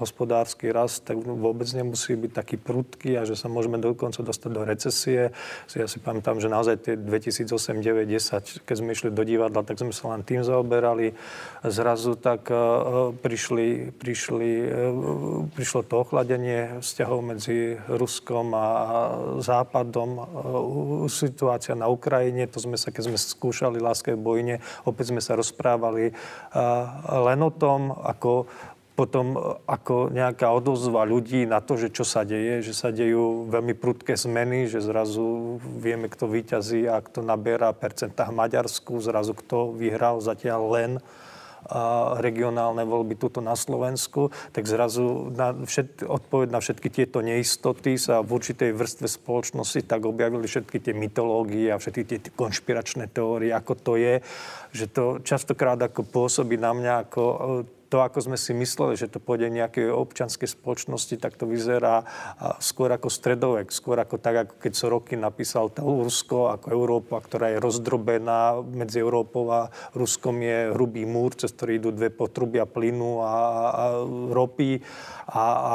S6: hospodársky rast tak vôbec nemusí byť taký prudký a že sa môžeme dokonca dostať do recesie. Ja si pamätám, že naozaj tie 2008, 9, 10, keď sme išli do divadla, tak sme sa len tým zaoberali. Zrazu tak prišli, prišli, prišlo to ochladenie vzťahov medzi Ruskom a Západom, situácia na Ukrajine, Ukrajine, to sme sa, keď sme skúšali láske v bojine, opäť sme sa rozprávali len o tom, ako potom ako nejaká odozva ľudí na to, že čo sa deje, že sa dejú veľmi prudké zmeny, že zrazu vieme, kto vyťazí a kto naberá percentách Maďarsku, zrazu kto vyhral zatiaľ len regionálne voľby tuto na Slovensku, tak zrazu na všet, odpoveď na všetky tieto neistoty sa v určitej vrstve spoločnosti tak objavili všetky tie mytológie a všetky tie konšpiračné teórie, ako to je, že to častokrát ako pôsobí na mňa ako to, ako sme si mysleli, že to pôjde nejakej občanskej spoločnosti, tak to vyzerá skôr ako stredovek, skôr ako tak, ako keď roky napísal to Rusko, ako Európa, ktorá je rozdrobená medzi Európou a Ruskom je hrubý múr, cez ktorý idú dve potrubia plynu a, a ropy. A, a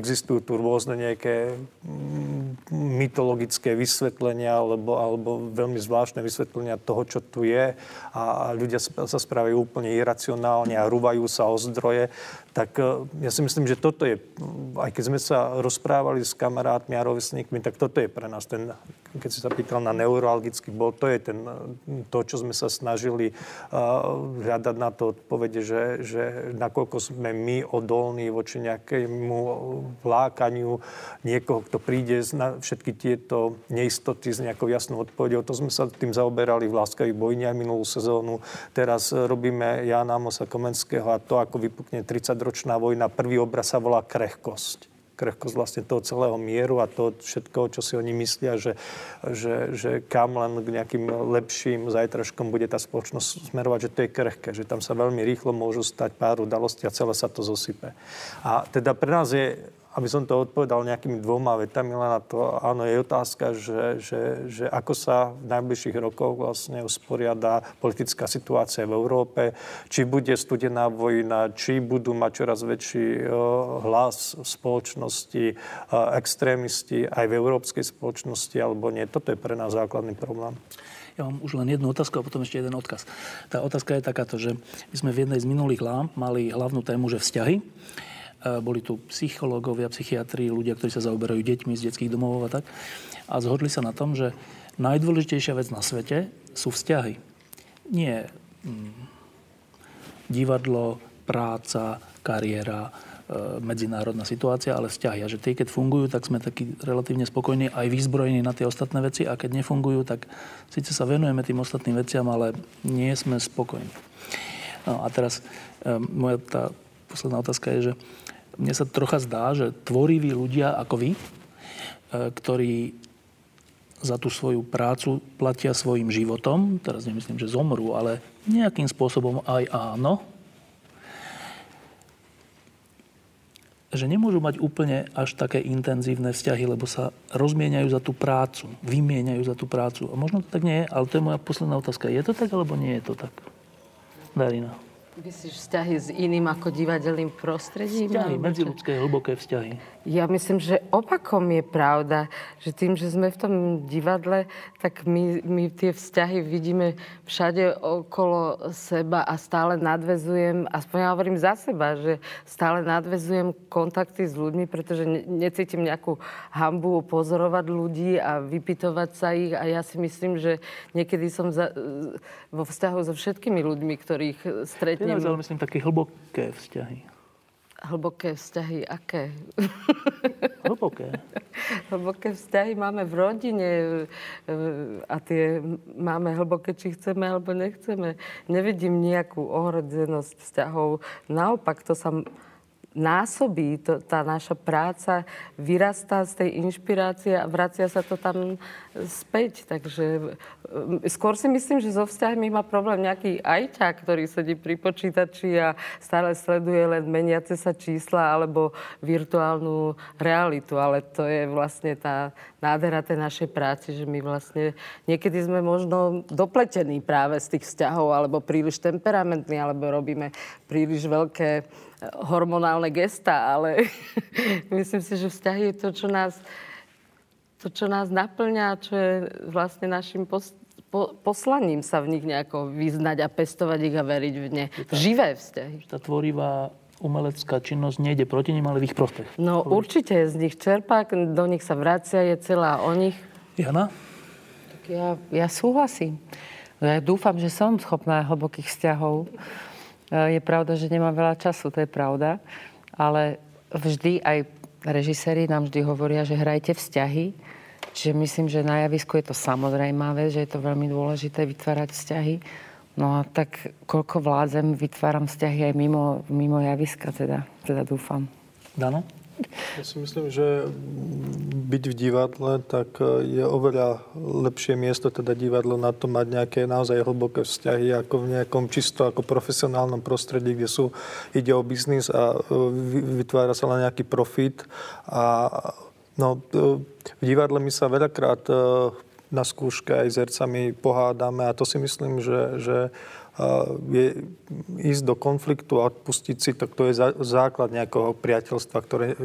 S6: existujú tu rôzne nejaké mm, mytologické vysvetlenia alebo, alebo veľmi zvláštne vysvetlenia toho, čo tu je. A, a ľudia sa správajú úplne iracionálne a rúvajú sa zdroje, tak e, ja si myslím, že toto je, aj keď sme sa rozprávali s kamarátmi a rovesníkmi, tak toto je pre nás ten, keď si sa pýtal na neurologický bol, to je ten, to, čo sme sa snažili uh, hľadať na to odpovede, že, že nakoľko sme my odolní voči nejakému vlákaniu niekoho, kto príde na všetky tieto neistoty s nejakou jasnou odpovedou. To sme sa tým zaoberali v Láskavých bojniach minulú sezónu. Teraz robíme Jana Mosa Komenského a to, ako vypukne 30-ročná vojna. Prvý obraz sa volá krehkosť. krehkosť vlastne toho celého mieru a toho všetkoho, čo si oni myslia, že, že, že kam len k nejakým lepším zajtražkom bude tá spoločnosť smerovať, že to je krehké, že tam sa veľmi rýchlo môžu stať pár udalostí a celé sa to zosype. A teda pre nás je aby som to odpovedal nejakými dvoma vetami, len na to, áno, je otázka, že, že, že ako sa v najbližších rokoch vlastne usporiada politická situácia v Európe, či bude studená vojna, či budú mať čoraz väčší hlas v spoločnosti, extrémisti aj v európskej spoločnosti, alebo nie. Toto je pre nás základný problém.
S2: Ja mám už len jednu otázku a potom ešte jeden odkaz. Tá otázka je takáto, že my sme v jednej z minulých lámp mali hlavnú tému, že vzťahy. Boli tu psychológovia, psychiatri, ľudia, ktorí sa zaoberajú deťmi z detských domov a tak. A zhodli sa na tom, že najdôležitejšia vec na svete sú vzťahy. Nie hm, divadlo, práca, kariéra, e, medzinárodná situácia, ale vzťahy. A že tie, keď fungujú, tak sme takí relatívne spokojní aj vyzbrojení na tie ostatné veci a keď nefungujú, tak síce sa venujeme tým ostatným veciam, ale nie sme spokojní. No a teraz e, moja tá posledná otázka je, že mne sa trocha zdá, že tvoriví ľudia ako vy, e, ktorí za tú svoju prácu platia svojim životom, teraz nemyslím, že zomrú, ale nejakým spôsobom aj áno, že nemôžu mať úplne až také intenzívne vzťahy, lebo sa rozmieniajú za tú prácu, vymieňajú za tú prácu. A možno to tak nie je, ale to je moja posledná otázka. Je to tak, alebo nie je to tak? Darina.
S4: Myslíš vzťahy s iným ako divadelným prostredím?
S2: Vzťahy, medziludské, hlboké vzťahy.
S4: Ja myslím, že opakom je pravda, že tým, že sme v tom divadle, tak my, my tie vzťahy vidíme všade okolo seba a stále nadvezujem, aspoň ja hovorím za seba, že stále nadvezujem kontakty s ľuďmi, pretože ne, necítim nejakú hambu pozorovať ľudí a vypitovať sa ich a ja si myslím, že niekedy som za, vo vzťahu so všetkými ľuďmi, ktorých stretnem
S2: stretnem... ale myslím také hlboké vzťahy.
S4: Hlboké vzťahy, aké?
S2: Hlboké.
S4: hlboké vzťahy máme v rodine a tie máme hlboké, či chceme alebo nechceme. Nevidím nejakú ohrodzenosť vzťahov. Naopak, to sa násobí, to, tá naša práca vyrastá z tej inšpirácie a vracia sa to tam späť. Takže skôr si myslím, že so vzťahmi má problém nejaký ajťák, ktorý sedí pri počítači a stále sleduje len meniace sa čísla alebo virtuálnu realitu. Ale to je vlastne tá nádhera tej našej práci, že my vlastne niekedy sme možno dopletení práve z tých vzťahov alebo príliš temperamentní alebo robíme príliš veľké hormonálne gesta, ale myslím si, že vzťahy je to, čo nás, to, čo nás naplňa, čo je vlastne našim pos, po, poslaním sa v nich nejako vyznať a pestovať ich a veriť v ne. Tá, Živé vzťahy.
S2: Tá tvorivá umelecká činnosť nejde proti nim, ale v ich prospech.
S4: No Poviem. určite z nich čerpá, do nich sa vracia, je celá o nich.
S2: Jana?
S5: Tak ja, ja súhlasím. Ja dúfam, že som schopná hlbokých vzťahov. Je pravda, že nemám veľa času, to je pravda. Ale vždy aj režiséri nám vždy hovoria, že hrajte vzťahy. Čiže myslím, že na javisku je to samozrejmá vec, že je to veľmi dôležité vytvárať vzťahy. No a tak koľko vládzem, vytváram vzťahy aj mimo, mimo javiska, teda, teda dúfam.
S2: Dano?
S6: Ja si myslím, že byť v divadle, tak e, je oveľa lepšie miesto, teda divadlo, na to mať nejaké naozaj hlboké vzťahy, ako v nejakom čisto ako profesionálnom prostredí, kde sú, ide o biznis a e, vytvára sa len nejaký profit. A no, e, v divadle my sa veľakrát na skúške aj s hercami pohádame a to si myslím, že, že je ísť do konfliktu a odpustiť si, tak to je základ nejakého priateľstva ktoré,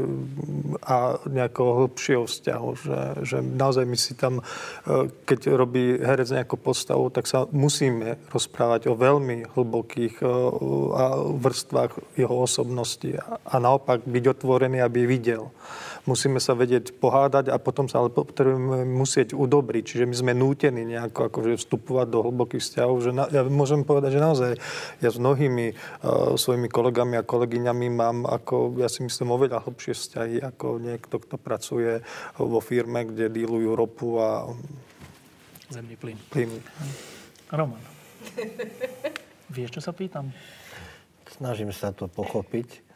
S6: a nejakého hĺbšieho vzťahu. Že, že naozaj my si tam, e, keď robí herec nejakú postavu, tak sa musíme rozprávať o veľmi hlbokých e, vrstvách jeho osobnosti a naopak byť otvorený, aby videl musíme sa vedieť pohádať a potom sa ale potrebujeme musieť udobriť. Čiže my sme nútení nejako akože vstupovať do hlbokých vzťahov. Že na, ja môžem povedať, že naozaj ja s mnohými uh, svojimi kolegami a kolegyňami mám ako, ja si myslím, oveľa hlbšie vzťahy ako niekto, kto pracuje vo firme, kde dílujú ropu a
S2: zemný plyn.
S6: plyn.
S2: Roman. Vieš, čo sa pýtam?
S3: Snažím sa to pochopiť.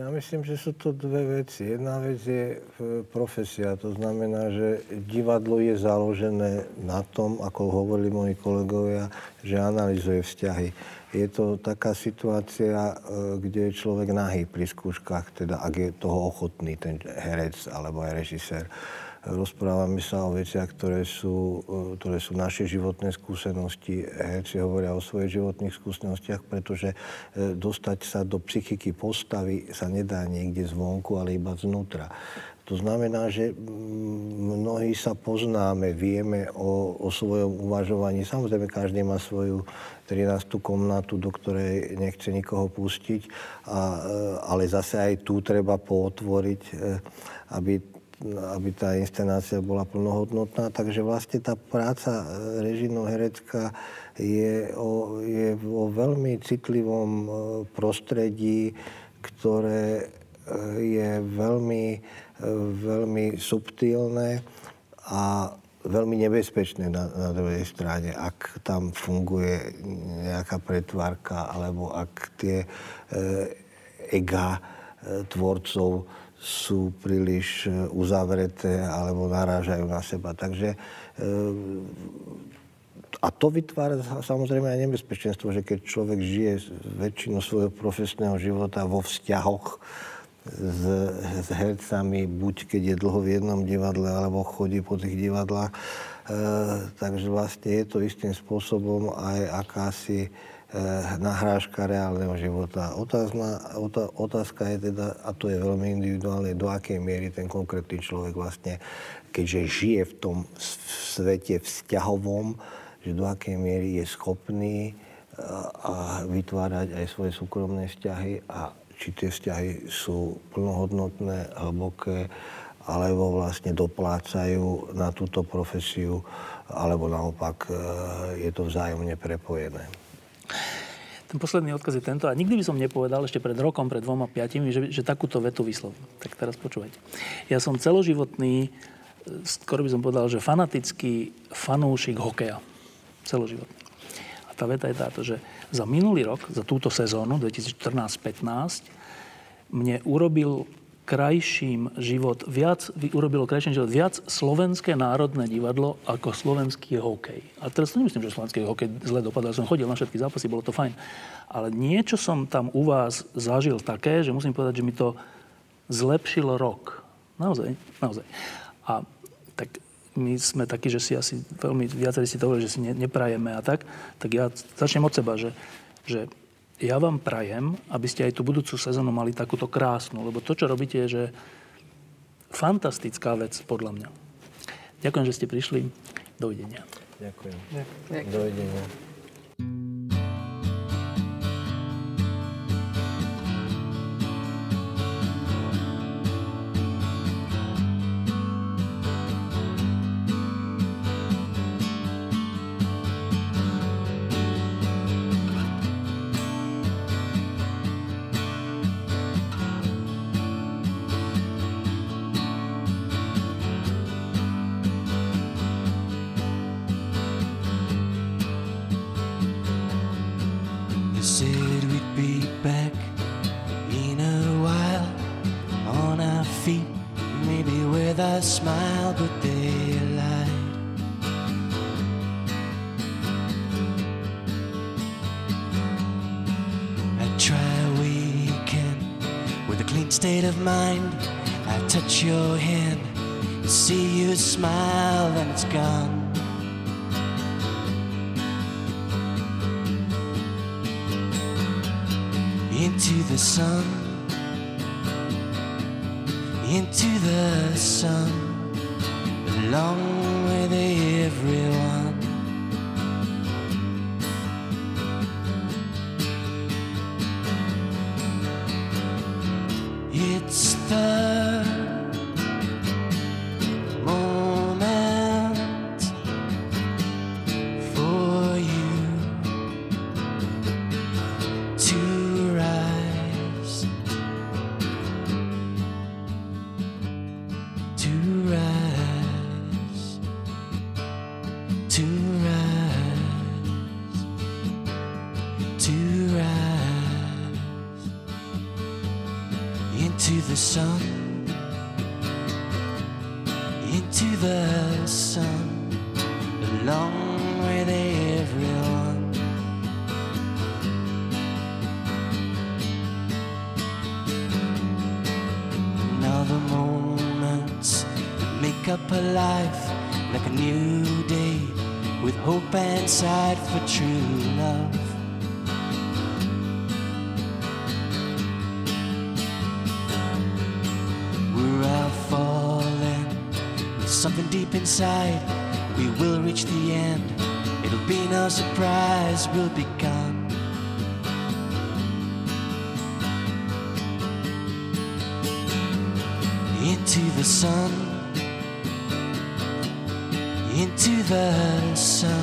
S3: Ja myslím, že sú to dve veci. Jedna vec je e, profesia. To znamená, že divadlo je založené na tom, ako hovorili moji kolegovia, že analizuje vzťahy. Je to taká situácia, e, kde je človek nahý pri skúškach, teda ak je toho ochotný, ten herec alebo aj režisér rozprávame sa o veciach, ktoré sú, e, ktoré sú naše životné skúsenosti. Herci hovoria o svojich životných skúsenostiach, pretože e, dostať sa do psychiky postavy sa nedá niekde zvonku, ale iba znútra. To znamená, že mnohí sa poznáme, vieme o, o svojom uvažovaní. Samozrejme, každý má svoju 13. komnatu, do ktorej nechce nikoho pustiť, a, e, ale zase aj tu treba pootvoriť, aby aby tá inscenácia bola plnohodnotná. Takže vlastne tá práca e, režino-herecká je o, je o veľmi citlivom e, prostredí, ktoré e, je veľmi, veľmi subtilné a veľmi nebezpečné na, na druhej strane, ak tam funguje nejaká pretvárka alebo ak tie e, ega e, tvorcov sú príliš e, uzavreté alebo narážajú na seba. Takže e, a to vytvára samozrejme aj nebezpečenstvo, že keď človek žije väčšinu svojho profesného života vo vzťahoch s, s hercami, buď keď je dlho v jednom divadle, alebo chodí po tých divadlách, e, takže vlastne je to istým spôsobom aj akási nahrážka reálneho života. Otázna, otázka je teda, a to je veľmi individuálne, do akej miery ten konkrétny človek vlastne, keďže žije v tom svete vzťahovom, že do akej miery je schopný eh, a vytvárať aj svoje súkromné vzťahy a či tie vzťahy sú plnohodnotné, hlboké, alebo vlastne doplácajú na túto profesiu, alebo naopak eh, je to vzájomne prepojené.
S2: Ten posledný odkaz je tento. A nikdy by som nepovedal ešte pred rokom, pred dvoma, piatimi, že, že takúto vetu vyslovím. Tak teraz počúvajte. Ja som celoživotný, skoro by som povedal, že fanatický fanúšik hokeja. Celoživotný. A tá veta je táto, že za minulý rok, za túto sezónu 2014-15, mne urobil krajším život, viac, urobilo krajším život viac slovenské národné divadlo ako slovenský hokej. A teraz to nemyslím, že slovenský hokej zle dopadal. Som chodil na všetky zápasy, bolo to fajn. Ale niečo som tam u vás zažil také, že musím povedať, že mi to zlepšilo rok. Naozaj, naozaj. A tak my sme takí, že si asi veľmi, viacerí si to že si ne, neprajeme a tak, tak ja začnem od seba, že, že ja vám prajem, aby ste aj tú budúcu sezónu mali takúto krásnu, lebo to, čo robíte, je, že fantastická vec, podľa mňa. Ďakujem, že ste prišli. Dovidenia.
S3: Ďakujem. Ďakujem. Dovidenia.
S1: into the sun, into the sun. for true love. We're all falling with something deep inside. We will reach the end. It'll be no surprise, we'll be gone. Into the sun, into the sun.